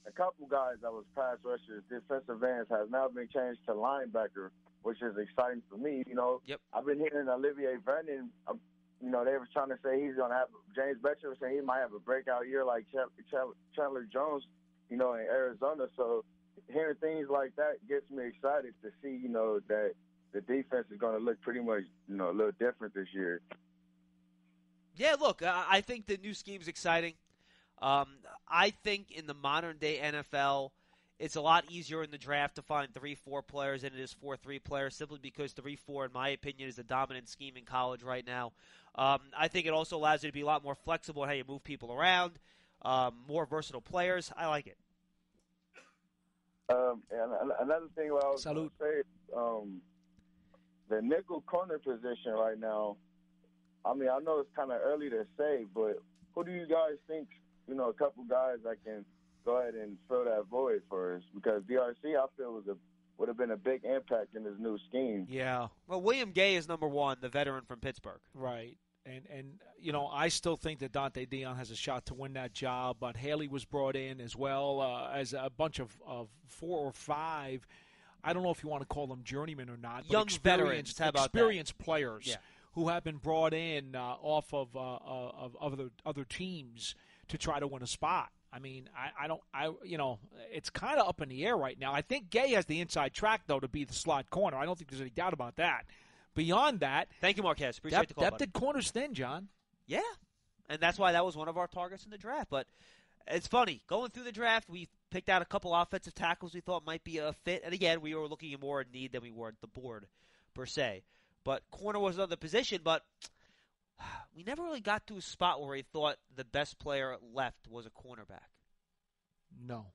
a couple guys that was pass rushers, defensive ends has now been changed to linebacker, which is exciting for me. You know, Yep. I've been hearing Olivier Vernon. Um, you know, they were trying to say he's gonna have James Bettcher was saying he might have a breakout year like Ch- Ch- Chandler Jones. You know, in Arizona. So hearing things like that gets me excited to see. You know that the defense is going to look pretty much, you know, a little different this year. Yeah, look, I think the new scheme's exciting. Um, I think in the modern day NFL, it's a lot easier in the draft to find three, four players than it is four, three players, simply because three, four, in my opinion, is the dominant scheme in college right now. Um, I think it also allows you to be a lot more flexible in how you move people around, um, more versatile players. I like it. Um, and another thing what I was Salute. going to say, um, the nickel corner position right now. I mean, I know it's kind of early to say, but who do you guys think? You know, a couple guys that can go ahead and fill that void for us because DRC I feel was a would have been a big impact in this new scheme. Yeah. Well, William Gay is number one, the veteran from Pittsburgh. Right. And and you know I still think that Donte Deayon has a shot to win that job, but Haley was brought in as well uh, as a bunch of, of four or five. I don't know if you want to call them journeymen or not. but Young experienced, veterans, about that? experienced players Yeah. who have been brought in uh, off of uh, uh, of other other teams to try to win a spot. I mean, I, I don't, I you know, it's kind of up in the air right now. I think Gay has the inside track though to be the slot corner. I don't think there's any doubt about that. Beyond that, Thank you, Marquez. Appreciate depth, the call. depth at corner's thin, John. Yeah, and that's why that was one of our targets in the draft. But it's funny going through the draft, we picked out a couple offensive tackles we thought might be a fit, and again, we were looking more in need than we were at the board per se. But corner was another position, but we never really got to a spot where we thought the best player left was a cornerback. No.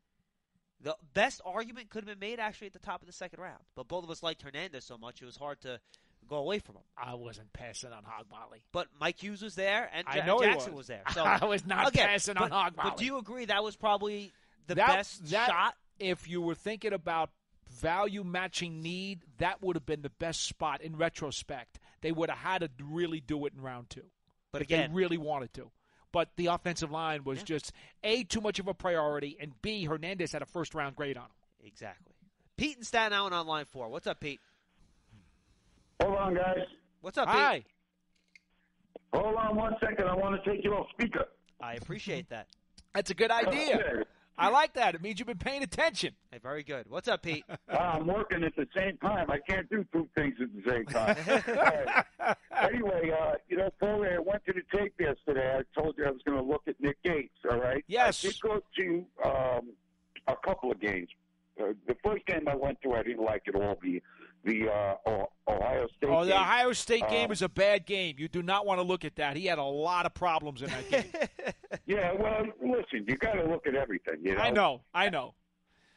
The best argument could have been made actually at the top of the second round, but both of us liked Hernandez so much it was hard to go away from him. I wasn't passing on Hog Molly. But Mike Hughes was there, and I know Jackson was. there. So I was not again, passing but, on Hog Molly. But do you agree that was probably the That- best that- shot? If you were thinking about value matching need, that would have been the best spot in retrospect. They would have had to really do it in round two. But again- they really wanted to. But the offensive line was Yeah. just A, too much of a priority, and B, Hernandez had a first round grade on him. Exactly. Pete and Staten Island on line four. What's up, Pete? Hold on, guys. What's up, Pete? Hi. Hold on one second. I want to take you off speaker. I appreciate that. That's a good idea. Okay. I like that. It means you've been paying attention. Hey, very good. What's up, Pete? Ah, I'm working at the same time. I can't do two things at the same time. Uh, anyway, uh, you know, Foley, I went to the tape yesterday. I told you I was going to look at Nick Gates. All right. Yes. I did go to um, a couple of games. Uh, the first game I went to, I didn't like it all. The the uh, Ohio State. Oh, the game. Ohio State game Um, was a bad game. You do not want to look at that. He had a lot of problems in that game. Yeah, well, listen, you got to look at everything. You know. I know. I know.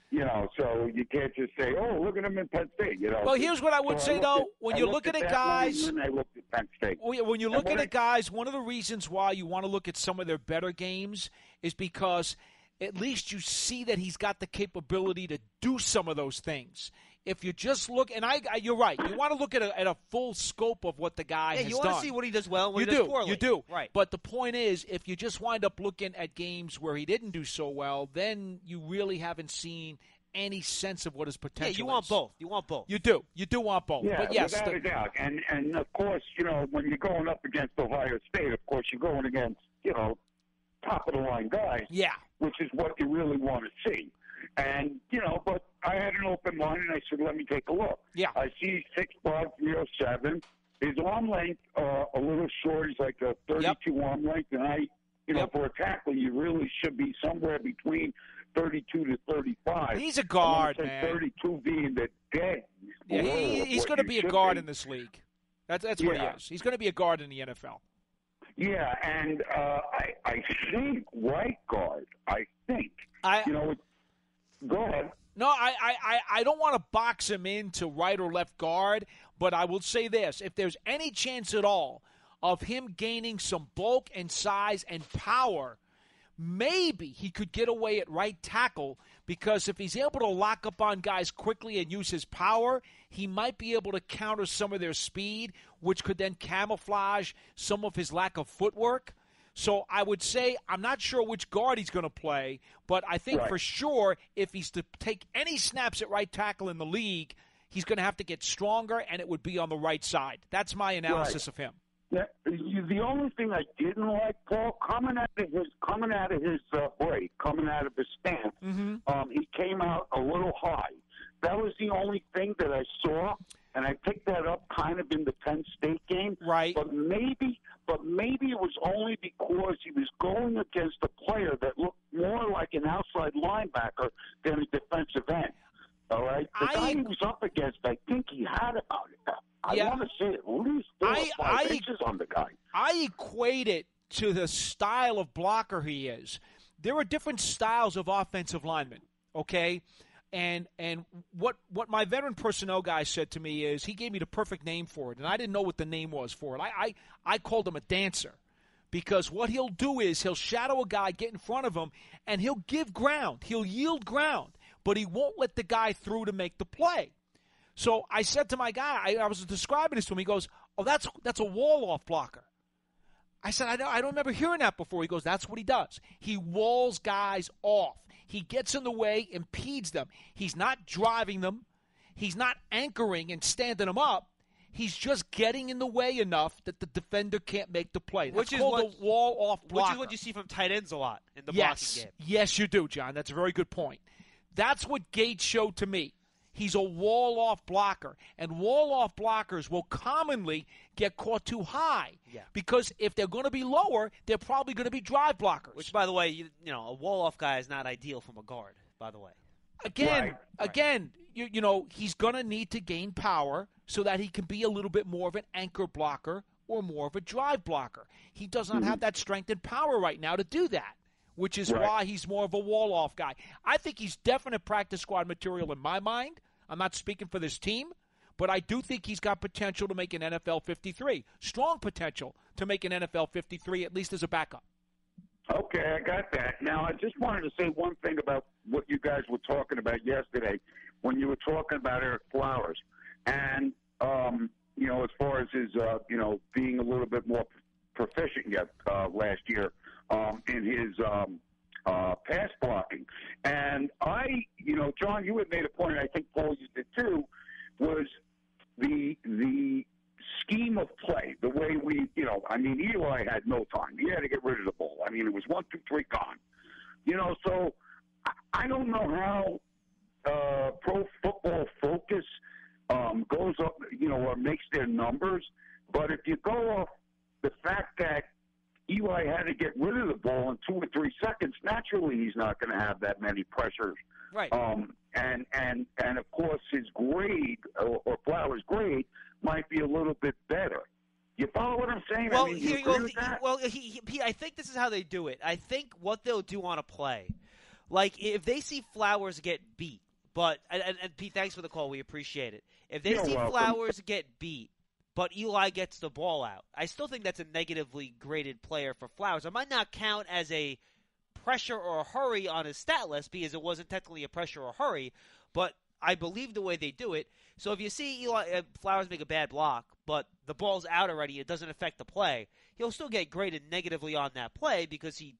You know, so you can't just say, "Oh, look at him in Penn State." You know. Well, here's what I would So say, looked though. at- when you're looked looking at at guys- I looked at Penn State. When when you're And looking when at guys, one of the reasons why you want to look at some of their better games is because at least you see that he's got the capability to do some of those things. If you just look, and I, I you're right, you want to look at a, at a full scope of what the guy yeah, has you want to see what he does well what you he do, does poorly. you do. Right. But the point is, if you just wind up looking at games where he didn't do so well, then you really haven't seen any sense of what his potential. Yeah, potential you want is. both. You want both. You do. You do want both. Yeah, but yes, without the- a doubt. And and of course, you know, when you're going up against Ohio State, of course, you're going against you know top of the line guys. Yeah. Which is what you really want to see. And you know, but I had an open mind, and I said, let me take a look. Yeah. I see six five three oh seven. His arm length uh, a little short. He's like a 32 arm length, and I, you know, Yep. for a tackle, you really should be somewhere between 32 to 35. He's a guard, I wanna say man. 32 being the dead. Yeah, he, he's going to be a guard be. in this league. That's that's what he is. He's going to be a guard in the NFL. Yeah, and uh, I I think right guard. I think. I you know. It, go ahead. No, I, I, I, don't want to box him into right or left guard, but I will say this. If there's any chance at all of him gaining some bulk and size and power, maybe he could get away at right tackle because if he's able to lock up on guys quickly and use his power, he might be able to counter some of their speed, which could then camouflage some of his lack of footwork. So I would say I'm not sure which guard he's going to play, but I think Right. for sure if he's to take any snaps at right tackle in the league, he's going to have to get stronger, and it would be on the right side. That's my analysis Right. of him. You- the only thing I didn't like, Paul, coming out of his coming out of his uh, break, coming out of his stance, Mm-hmm. um, he came out a little high. That was the only thing that I saw, and I picked that up kind of in the Penn State game. Right. But maybe, but maybe it was only because he was going against a player that looked more like an outside linebacker than a defensive end. All right, the I- guy he was up against, I think he had about I Yeah. want to say at least four I- or five I- inches on the guy. I equate it to the style of blocker he is. There are different styles of offensive linemen, okay? And and what what my veteran personnel guy said to me is he gave me the perfect name for it, and I didn't know what the name was for it. I I, I called him a dancer because what he'll do is he'll shadow a guy, get in front of him, and he'll give ground. He'll yield ground, but he won't let the guy through to make the play. So I said to my guy, I, I was describing this to him. He goes, "Oh, that's that's a wall off blocker." I said, I don't, I don't remember hearing that before. He goes, That's what he does. He walls guys off. He gets in the way, impedes them. He's not driving them. He's not anchoring and standing them up. He's just getting in the way enough that the defender can't make the play. That's Which is called what- a wall off blocker. Which is what you see from tight ends a lot in the yes, blocking game. yes, you do, John. That's a very good point. That's what Gates showed to me. He's a wall off blocker, and wall off blockers will commonly get caught too high. Yeah. Because if they're going to be lower, they're probably going to be drive blockers. Which, by the way, you, you know, a wall off guy is not ideal from a guard. By the way, again, Right, again, you, you know, he's going to need to gain power so that he can be a little bit more of an anchor blocker or more of a drive blocker. He does not mm-hmm. have that strength and power right now to do that, which is Right. why he's more of a wall off guy. I think he's definite practice squad material in my mind. I'm not speaking for this team, but I do think he's got potential to make an NFL 53. Strong potential to make an NFL 53, at least as a backup. Okay, I got that. Now, I just wanted to say one thing about what you guys were talking about yesterday when you were talking about Ereck Flowers. And, um, you know, as far as his, uh, you know, being a little bit more proficient yet uh, last year um, in his um, uh, pass blocking. And I, you know, John, you had made a point, and I think Paul, you did too, was the the scheme of play, the way we, you know, I mean, Eli had no time. He had to get rid of the ball. I mean, it was one, two, three, gone. You know, so I, I don't know how uh, pro football focus um, goes up, you know, or makes their numbers. But if you go off the fact that Eli had to get rid of the ball in two or three seconds, naturally he's not going to have that many pressures. Right. Um, and and and of course his grade or, or Flowers' grade might be a little bit better. You follow what I'm saying? well, I mean, here, well, well, he, he, Pete, I think this is how they do it. I think what they'll do on a play, like if they see Flowers get beat, but and, and, and Pete, thanks for the call. We appreciate it. If they You're see welcome. Flowers get beat, but Eli gets the ball out, I still think that's a negatively graded player for Flowers. It might not count as a pressure or a hurry on his stat list because it wasn't technically a pressure or hurry, but I believe the way they do it. So if you see Eli uh, Flowers make a bad block, but the ball's out already, it doesn't affect the play. He'll still get graded negatively on that play because he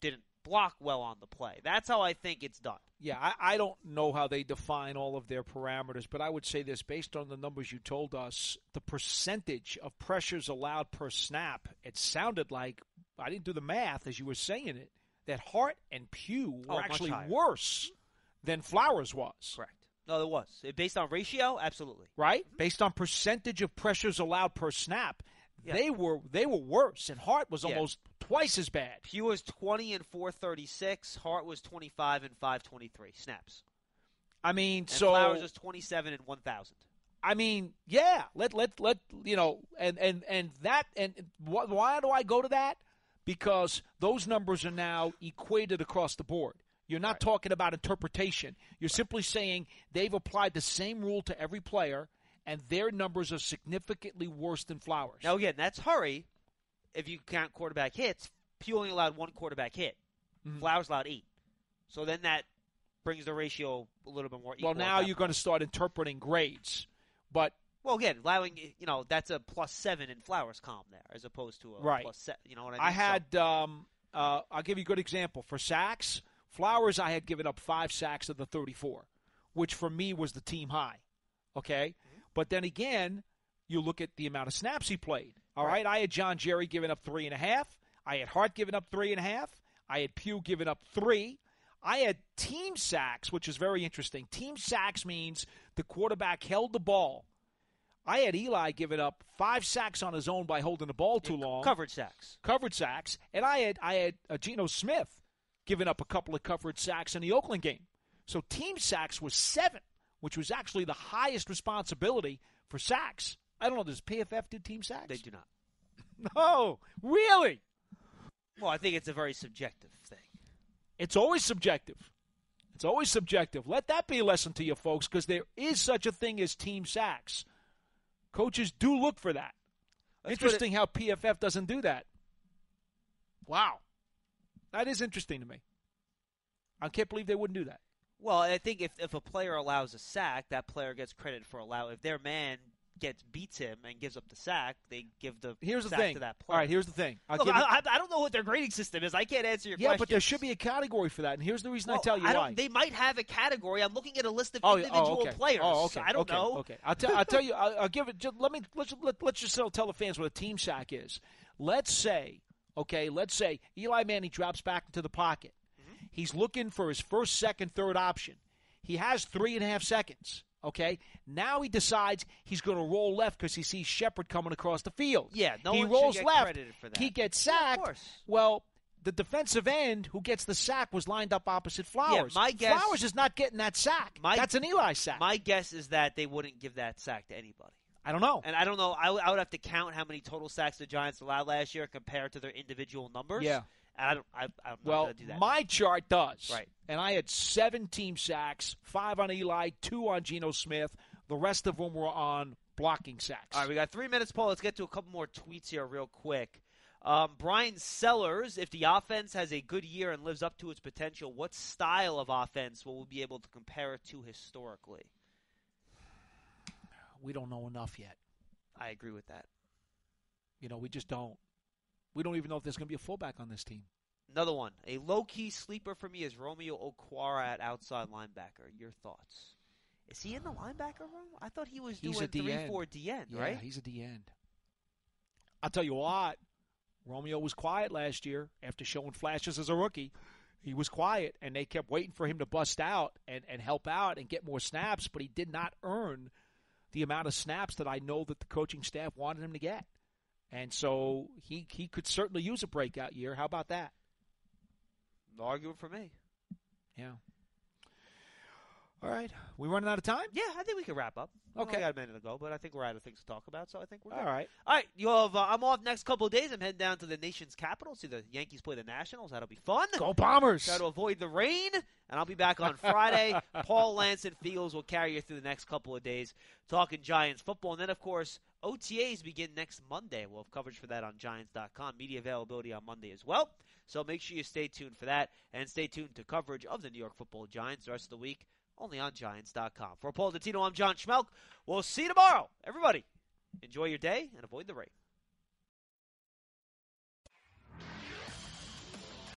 didn't block well on the play. That's how I think it's done. Yeah, I, I don't know how they define all of their parameters, but I would say this based on the numbers you told us, the percentage of pressures allowed per snap, it sounded like, I didn't do the math as you were saying it, that Hart and Pugh were Oh, actually worse than Flowers was. Correct. No, there was. Based on ratio, absolutely. Right? Based on percentage of pressures allowed per snap, Yeah. they were they were worse, and Hart was Yeah. Twice as bad. Pugh was 20 and 436. Hart was 25 and 523 snaps. I mean, And so Flowers was 27 and 1,000. I mean, yeah. Let let let you know, and and and that and wh- why do I go to that? Because those numbers are now equated across the board. You're not talking about interpretation. You're simply saying they've applied the same rule to every player, and their numbers are significantly worse than Flowers. Now again, that's hurry. If you count quarterback hits, Pugh only allowed one quarterback hit. Mhm. Flowers allowed eight. So then that brings the ratio a little bit more well, now you're going to start interpreting grades, but Well, again, allowing you know that's a plus seven in Flowers column there, as opposed to a Right. plus seven. You know what I mean? I So- had. Um, uh, I'll give you a good example for sacks. Flowers, I had given up five sacks of the 34, which for me was the team high. Okay, Mm-hmm. but then again, you look at the amount of snaps he played. All right, I had John Jerry giving up three and a half. I had Hart giving up three and a half. I had Pugh giving up three. I had team sacks, which is very interesting. Team sacks means the quarterback held the ball. I had Eli giving up five sacks on his own by holding the ball too long Covered sacks. Covered sacks, and I had I had uh, Geno Smith giving up a couple of covered sacks in the Oakland game. So team sacks was seven, which was actually the highest responsibility for sacks. I don't know. Does PFF do team sacks? They do not. No, really. Well, I think it's a very subjective thing. It's always subjective. It's always subjective. Let that be a lesson to you folks, because there is such a thing as team sacks. Coaches do look for that. Let's interesting how PFF doesn't do that. Wow, that is interesting to me. I can't believe they wouldn't do that. Well, I think if if a player allows a sack, that player gets credit for allow. If their man gets beats him and gives up the sack, they give the Here's the sack thing. to that player. right, here's the thing. Look, I, I- don't know what their grading system is. I can't answer your question. yeah, but there should be a category for that, and here's the reason I tell you I don't, why. They might have a category. I'm looking at a list of Oh, individual oh, okay. players. Oh, okay. I don't okay. know. Okay, I'll, tell. I'll tell you. I'll, I'll give it. Just, let me let's let, let's just tell, tell the fans what a team sack is. Let's say, okay, let's say Eli Manning drops back into the pocket. Mm-hmm. He's looking for his first, second, third option. He has three and a half seconds. Okay, now he decides he's going to roll left because he sees Shepard coming across the field. Yeah, no he rolls left. for that. He gets Yeah, of sacked. course. well, the defensive end who gets the sack was lined up opposite Flowers. Yeah, my guess- Flowers is not getting that sack. My- That's an Eli sack. My guess is that they wouldn't give that sack to anybody. I don't know. And I don't know. I, would- I would have to count how many total sacks the Giants allowed last year compared to their individual numbers. Yeah. I don't. I, I'm not Well, going to do that. my chart does. Right. And I had seven team sacks, five on Eli, two on Geno Smith. The rest of them were on blocking sacks. All right, we got three minutes, Paul. Let's get to a couple more tweets here, real quick. Um, Brian Sellers, if the offense has a good year and lives up to its potential, what style of offense will we be able to compare it to historically? We don't know enough yet. I agree with that. You know, we just don't. We don't even know if there's going to be a fullback on this team. Another one, a low key sleeper for me is Romeo Okwara at outside linebacker. Your thoughts? Is he in the linebacker room? I thought he was He's doing three end. four D end, Yeah, right? he's a D end. I'll tell you what. Romeo was quiet last year after showing flashes as a rookie. He was quiet, and they kept waiting for him to bust out and, and help out and get more snaps, but he did not earn the amount of snaps that I know that the coaching staff wanted him to get. And so he, he could certainly use a breakout year. How about that? No argument for me. Yeah. All right. We running out of time? Yeah, I think we can wrap up. We Okay. only got a minute to go, but I think we're out of things to talk about, so I think we're All good. right. All right, you have. Uh, I'm off next couple of days. I'm heading down to the nation's capital. See the Yankees play the Nationals. That'll be fun. Go Bombers! Try to avoid the rain, and I'll be back on Friday. Paul Lance and Fields will carry you through the next couple of days, talking Giants football, and then of course OTAs begin next Monday. We'll have coverage for that on Giants.com. Media availability on Monday as well. So make sure you stay tuned for that, and stay tuned to coverage of the New York Football Giants the rest of the week only on Giants.com. For Paul Dottino, I'm John Schmeelk. We'll see you tomorrow. Everybody, enjoy your day and avoid the rain.